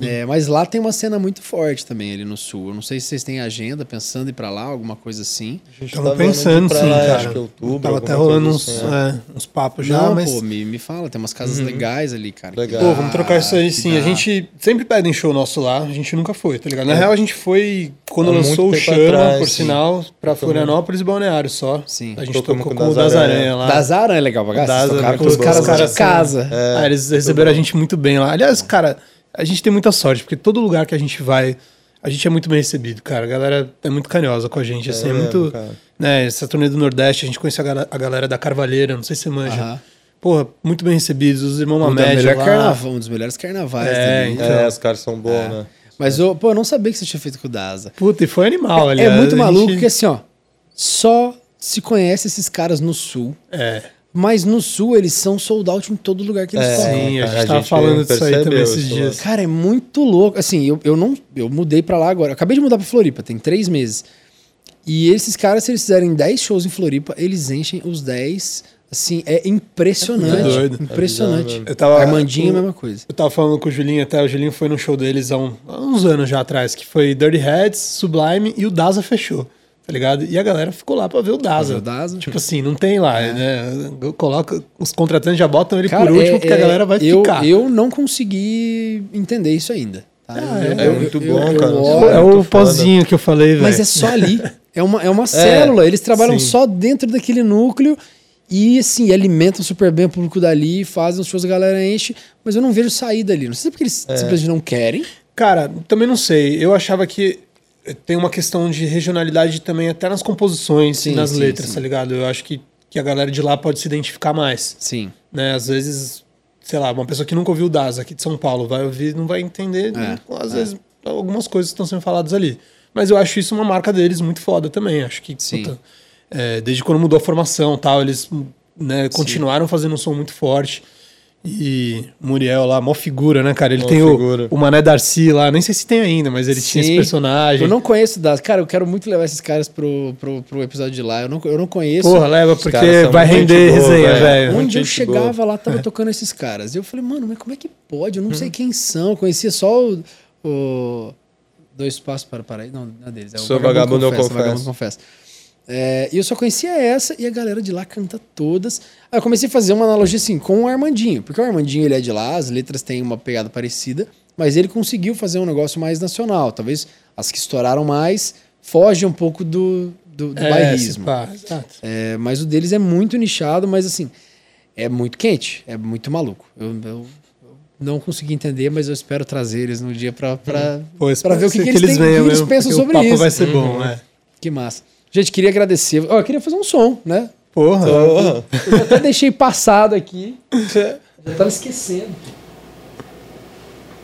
[SPEAKER 1] É, mas lá tem uma cena muito forte também ali no sul. Eu não sei se vocês têm agenda pensando em ir pra lá, alguma coisa assim.
[SPEAKER 2] A gente tava tá pensando, sim, lá, cara. Acho que é outubro, tava até rolando uns, assim, é, uns papos já,
[SPEAKER 1] não,
[SPEAKER 2] mas...
[SPEAKER 1] pô, me, me fala, tem umas casas uhum. legais ali, cara.
[SPEAKER 2] Legal. Pô, vamos trocar isso aí, sim. Dá. A gente sempre pede em show nosso lá, a gente nunca foi, tá ligado? Na é. real, a gente foi quando Há lançou o Chama, atrás, por sim. sinal, pra Florianópolis e Balneário só.
[SPEAKER 1] Sim.
[SPEAKER 2] A gente tocou com o Das Aranha lá.
[SPEAKER 1] Das Aranha é legal pra cá. Tocaram com os caras de casa.
[SPEAKER 2] Ah, eles receberam a gente muito bem lá. Aliás, cara a gente tem muita sorte, porque todo lugar que a gente vai, a gente é muito bem recebido, cara. A galera é muito carinhosa com a gente, assim, é, é muito. Cara. Né, essa turnê do Nordeste, a gente conhece a, galera da Carvalheira, não sei se você manja. Aham. Porra, muito bem recebidos, os irmãos Mamédia
[SPEAKER 1] lá. Carnaval, um dos melhores carnavais é,
[SPEAKER 3] também. Então. É, os caras são bons, é. né?
[SPEAKER 1] Mas, eu, pô, eu não sabia que você tinha feito com o Daza.
[SPEAKER 2] Puta, e foi animal,
[SPEAKER 1] ali. É, é muito maluco, gente... porque assim, ó, só se conhece esses caras no Sul.
[SPEAKER 2] É.
[SPEAKER 1] Mas no sul eles são sold out em todo lugar que eles é,
[SPEAKER 2] Sim, a gente a tava gente falando disso aí também esses dias.
[SPEAKER 1] Cara, é muito louco. Assim, eu, eu não. Eu mudei pra lá agora. Eu acabei de mudar pra Floripa, tem três meses. E esses caras, se eles fizerem 10 shows em Floripa, eles enchem os 10. Assim, é impressionante. É doido. Impressionante.
[SPEAKER 2] É eu tava,
[SPEAKER 1] Armandinho, a mesma coisa.
[SPEAKER 2] Eu tava falando com o Julinho até. O Julinho foi no show deles há, um, há uns anos já atrás, que foi Dirty Heads, Sublime e o Daza fechou tá ligado? E a galera ficou lá pra ver o Daza.
[SPEAKER 1] o Daza.
[SPEAKER 2] Tipo assim, não tem lá, é. né? Coloca, os contratantes já botam ele Cara, por último, é, porque a é, galera vai
[SPEAKER 1] eu,
[SPEAKER 2] ficar.
[SPEAKER 1] Eu não consegui entender isso ainda.
[SPEAKER 3] Tá? Ah, é, é, muito bom, cara.
[SPEAKER 2] é o pozinho que eu falei, velho.
[SPEAKER 1] Mas é só ali. É uma, é uma célula. Eles trabalham sim. só dentro daquele núcleo e, assim, alimentam super bem o público dali, fazem os shows, a galera enche, mas eu não vejo saída ali. Não sei se é porque eles simplesmente não querem.
[SPEAKER 2] Cara, também não sei. Eu achava que tem uma questão de regionalidade também, até nas composições sim, e nas sim, letras, sim. tá ligado? Eu acho que, que a galera de lá pode se identificar mais.
[SPEAKER 1] Sim.
[SPEAKER 2] Né? Às vezes, sei lá, uma pessoa que nunca ouviu o DAS aqui de São Paulo vai ouvir não vai entender, é, às é. vezes, algumas coisas estão sendo faladas ali. Mas eu acho isso uma marca deles muito foda também. Acho que, puta, é, desde quando mudou a formação tal, eles né, continuaram fazendo um som muito forte. E Muriel lá, mó figura, né, cara? Ele mó tem o, o Mané Darcy lá, nem sei se tem ainda, mas ele Sim. tinha esse personagem.
[SPEAKER 1] Eu não conheço das. Cara, eu quero muito levar esses caras pro, pro, pro episódio de lá. Eu não, eu não conheço.
[SPEAKER 2] Porra, leva, porque vai render boa, resenha, velho.
[SPEAKER 1] Onde eu chegava boa. lá, tava é. tocando esses caras. E eu falei, mano, mas como é que pode? Eu não hum. sei quem são. Eu conhecia só o. o Dois Passos para Paraíso. Não, não é deles. É o
[SPEAKER 3] Sou Vagabundo, Vagabundo Confessa. Vagabundo Confessa.
[SPEAKER 1] É, e eu só conhecia essa e a galera de lá canta todas. Aí eu comecei a fazer uma analogia assim com o Armandinho, porque o Armandinho ele é de lá, as letras têm uma pegada parecida, mas ele conseguiu fazer um negócio mais nacional. Talvez as que estouraram mais fogem um pouco do, do, do é, bairrismo. É, mas o deles é muito nichado, mas assim, é muito quente, é muito maluco. Eu, eu não consegui entender, mas eu espero trazer eles no dia pra,
[SPEAKER 2] hum.
[SPEAKER 1] ver o que, que,
[SPEAKER 2] que eles,
[SPEAKER 1] têm,
[SPEAKER 2] eles pensam sobre isso. O papo vai ser bom, né?
[SPEAKER 1] Que massa. Gente, queria agradecer. Ó, eu queria fazer um som, né?
[SPEAKER 2] Porra.
[SPEAKER 1] Porra. Eu até deixei passado aqui. Já tava esquecendo.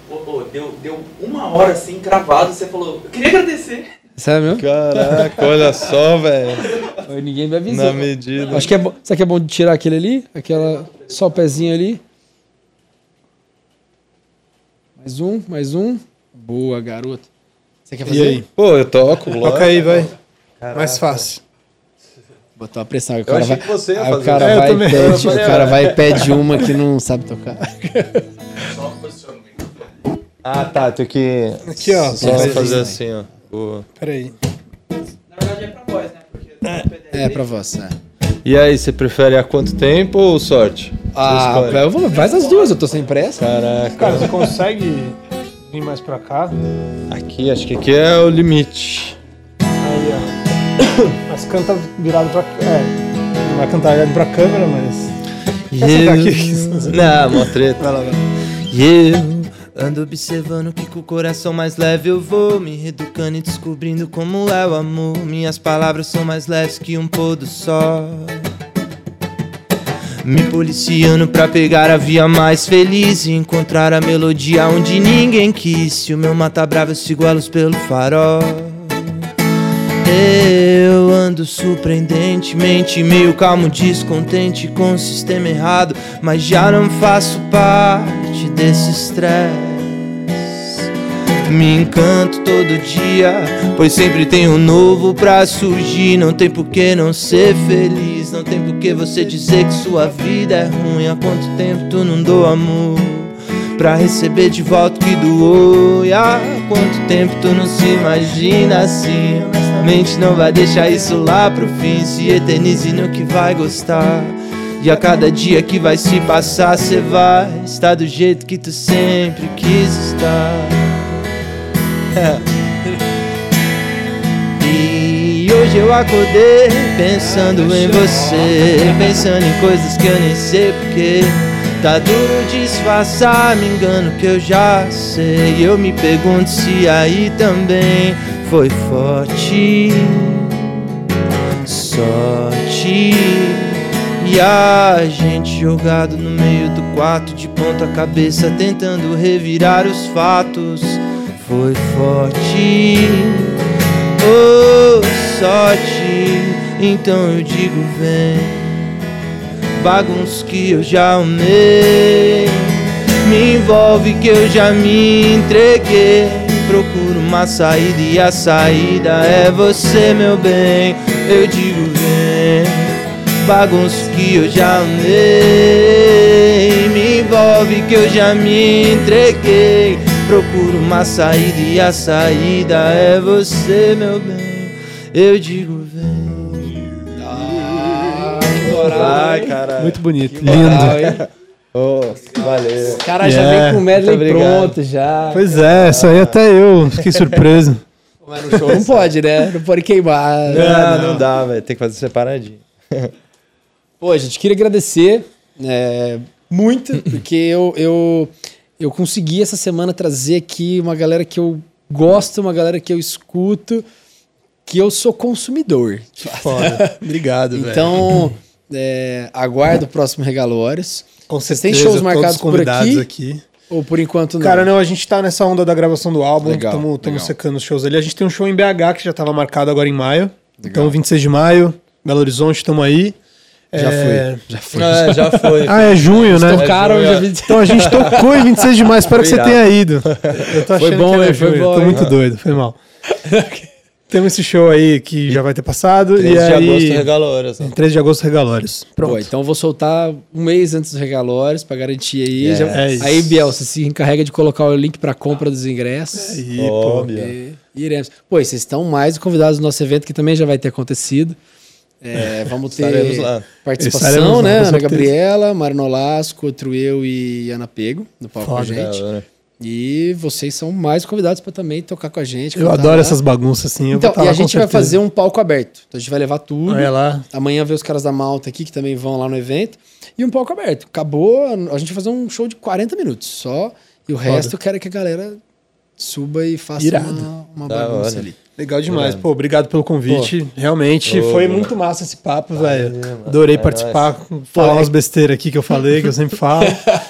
[SPEAKER 4] Oh, oh, deu, deu uma hora assim, cravado, você falou, eu queria agradecer.
[SPEAKER 1] Sério mesmo?
[SPEAKER 3] Caraca, olha só, velho.
[SPEAKER 1] Ninguém me avisou.
[SPEAKER 3] Na medida.
[SPEAKER 1] Acho que é bom. Será que é bom de tirar aquele ali? Aquela. Só o pezinho ali. Mais um, mais um. Boa, garoto.
[SPEAKER 2] Você quer fazer? E aí?
[SPEAKER 3] Pô, eu toco.
[SPEAKER 2] Toca aí, vai. Caraca. Mais fácil.
[SPEAKER 1] Botar uma pressão. O cara vai,
[SPEAKER 3] que você ia.
[SPEAKER 1] O cara, é, vai, pede, o cara vai e pede uma que não sabe tocar.
[SPEAKER 3] Só Ah, tá. Tem que.
[SPEAKER 2] Aqui, ó.
[SPEAKER 3] Só fazer assim, ó. Boa.
[SPEAKER 2] Peraí.
[SPEAKER 4] Na verdade é pra voz, né? Porque
[SPEAKER 1] é, é pra voz, é.
[SPEAKER 3] E aí, você prefere há quanto tempo ou sorte?
[SPEAKER 1] Ah, eu vou, faz as duas, eu tô sem pressa.
[SPEAKER 2] Caraca. Cara, você consegue vir mais pra cá?
[SPEAKER 3] Aqui, acho que aqui é o limite.
[SPEAKER 2] Aí, ó. Mas canta virado pra. É. Não vai cantar virado pra câmera, mas.
[SPEAKER 3] Aqui. Não, mó treta. Vai lá, vai. Yeah. Ando observando que com o coração mais leve eu vou Me reeducando e descobrindo como é o amor Minhas palavras são mais leves que um pôr do sol me policiando pra pegar a via mais feliz E encontrar a melodia onde ninguém quis Se o meu mata brava eu sigo elos pelo farol eu ando surpreendentemente meio calmo, descontente com o sistema errado, mas já não faço parte desse estresse. Me encanto todo dia, pois sempre tem um novo pra surgir. Não tem por que não ser feliz, não tem por que você dizer que sua vida é ruim. Há quanto tempo tu não dou amor? Pra receber de volta o que doou E há quanto tempo tu não se imagina assim Mente não vai deixar isso lá pro fim Se eternize no que vai gostar e a cada dia que vai se passar, cê vai estar do jeito que tu sempre quis estar. E hoje eu acordei pensando em você, pensando em coisas que eu nem sei porque. Tá duro disfarçar, me engano que eu já sei. Eu me pergunto se aí também foi forte. Sorte. E a gente jogado no meio do quarto de ponta cabeça, tentando revirar os fatos foi forte, oh sorte. Então eu digo vem, bagunço que eu já amei, me envolve que eu já me entreguei. Procuro uma saída e a saída é você, meu bem. Eu digo vem, bagunço que eu já amei, me envolve que eu já me entreguei procuro uma saída e a saída é você, meu bem. Eu digo,
[SPEAKER 2] Ah, Ai, caralho. Muito bonito.
[SPEAKER 1] Que Lindo.
[SPEAKER 3] Oh, valeu.
[SPEAKER 1] Os caras yeah. já vem com o medley pronto já.
[SPEAKER 2] Pois é, isso aí até eu fiquei surpreso.
[SPEAKER 1] Mas no show não pode, né? Não pode queimar.
[SPEAKER 3] Não, não, não dá, velho. Tem que fazer separadinho.
[SPEAKER 1] Pô, gente, queria agradecer é, muito, porque eu, eu eu consegui essa semana trazer aqui uma galera que eu gosto, uma galera que eu escuto, que eu sou consumidor.
[SPEAKER 2] Foda. Obrigado,
[SPEAKER 1] Então, é, aguardo o próximo Regalórios.
[SPEAKER 2] Com certeza, tem shows marcados por aqui, aqui?
[SPEAKER 1] Ou por enquanto não?
[SPEAKER 2] Cara, não, a gente tá nessa onda da gravação do álbum, estamos secando os shows ali. A gente tem um show em BH que já estava marcado agora em maio. Legal. Então, 26 de maio, Belo Horizonte, estamos aí.
[SPEAKER 1] Já
[SPEAKER 2] É,
[SPEAKER 1] foi. Já foi.
[SPEAKER 3] É, já foi.
[SPEAKER 2] Ah, é junho, né?
[SPEAKER 1] Tocaram,
[SPEAKER 3] É, junho,
[SPEAKER 1] vi.
[SPEAKER 2] Então a gente tocou em 26 de maio, espero que você tenha ido. Eu tô achando
[SPEAKER 1] bom,
[SPEAKER 2] que era
[SPEAKER 1] hein? Foi
[SPEAKER 2] junho,
[SPEAKER 1] bom,
[SPEAKER 2] tô muito doido, foi mal. Temos esse show aí que já vai ter passado.
[SPEAKER 3] 3
[SPEAKER 2] e
[SPEAKER 3] de
[SPEAKER 2] aí,
[SPEAKER 3] agosto, regalórias.
[SPEAKER 2] em 3 de agosto, regalórios. Pronto.
[SPEAKER 1] Pô, então eu vou soltar um mês antes dos regalórios pra garantir aí.
[SPEAKER 3] Yes.
[SPEAKER 1] Já-
[SPEAKER 2] É isso.
[SPEAKER 1] aí, Biel, você se encarrega de colocar o link pra compra dos ingressos.
[SPEAKER 2] Aí, pô.
[SPEAKER 3] Óbvio.
[SPEAKER 1] E iremos. Pô, e vocês estão mais convidados no nosso evento, que também já vai ter acontecido. É, vamos ter participação,
[SPEAKER 2] lá,
[SPEAKER 1] né? Ana. Gabriela, Mário Nolasco, outro eu e Ana Pego no palco com a gente.
[SPEAKER 3] Hora.
[SPEAKER 1] E vocês são mais convidados para também tocar com a gente.
[SPEAKER 2] Eu adoro
[SPEAKER 1] lá.
[SPEAKER 2] essas bagunças assim.
[SPEAKER 1] Então,
[SPEAKER 2] tá
[SPEAKER 1] e a gente vai fazer um palco aberto. Então a gente vai levar tudo.
[SPEAKER 2] Olha lá.
[SPEAKER 1] Amanhã vê os caras da Malta aqui que também vão lá no evento. E um palco aberto. Acabou, a gente vai fazer um show de 40 minutos só. E o resto eu quero que a galera suba e faça
[SPEAKER 2] Irado.
[SPEAKER 1] uma, uma
[SPEAKER 3] Da
[SPEAKER 1] bagunça
[SPEAKER 3] hora.
[SPEAKER 1] ali.
[SPEAKER 2] Legal demais, pô. Obrigado pelo convite. Realmente
[SPEAKER 3] Ô,
[SPEAKER 2] foi
[SPEAKER 3] mano.
[SPEAKER 2] muito massa esse papo, velho. Adorei
[SPEAKER 3] É
[SPEAKER 2] participar, falar umas besteiras aqui que eu falei, que eu sempre falo.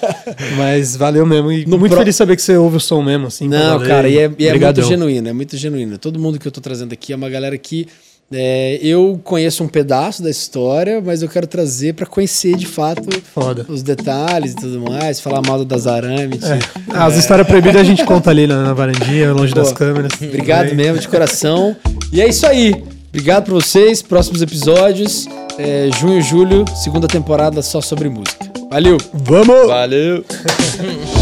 [SPEAKER 2] Mas valeu mesmo. E
[SPEAKER 1] No
[SPEAKER 2] muito
[SPEAKER 1] pro-
[SPEAKER 2] feliz de saber que você ouve o som mesmo, assim.
[SPEAKER 1] Não, cara, e é, e é muito genuíno, é muito genuíno. Todo mundo que eu tô trazendo aqui é uma galera que é, eu conheço um pedaço da história, mas eu quero trazer pra conhecer de fato
[SPEAKER 2] Foda.
[SPEAKER 1] os detalhes e tudo mais, falar mal das arames.
[SPEAKER 2] Ah, As histórias proibidas a gente conta ali na, na varandinha, longe das
[SPEAKER 1] Pô,
[SPEAKER 2] câmeras.
[SPEAKER 1] Obrigado
[SPEAKER 2] Também.
[SPEAKER 1] mesmo, de coração. E é isso aí. Obrigado pra vocês. Próximos episódios. É, junho e julho, segunda temporada só sobre música. Valeu!
[SPEAKER 2] Vamos!
[SPEAKER 3] Valeu!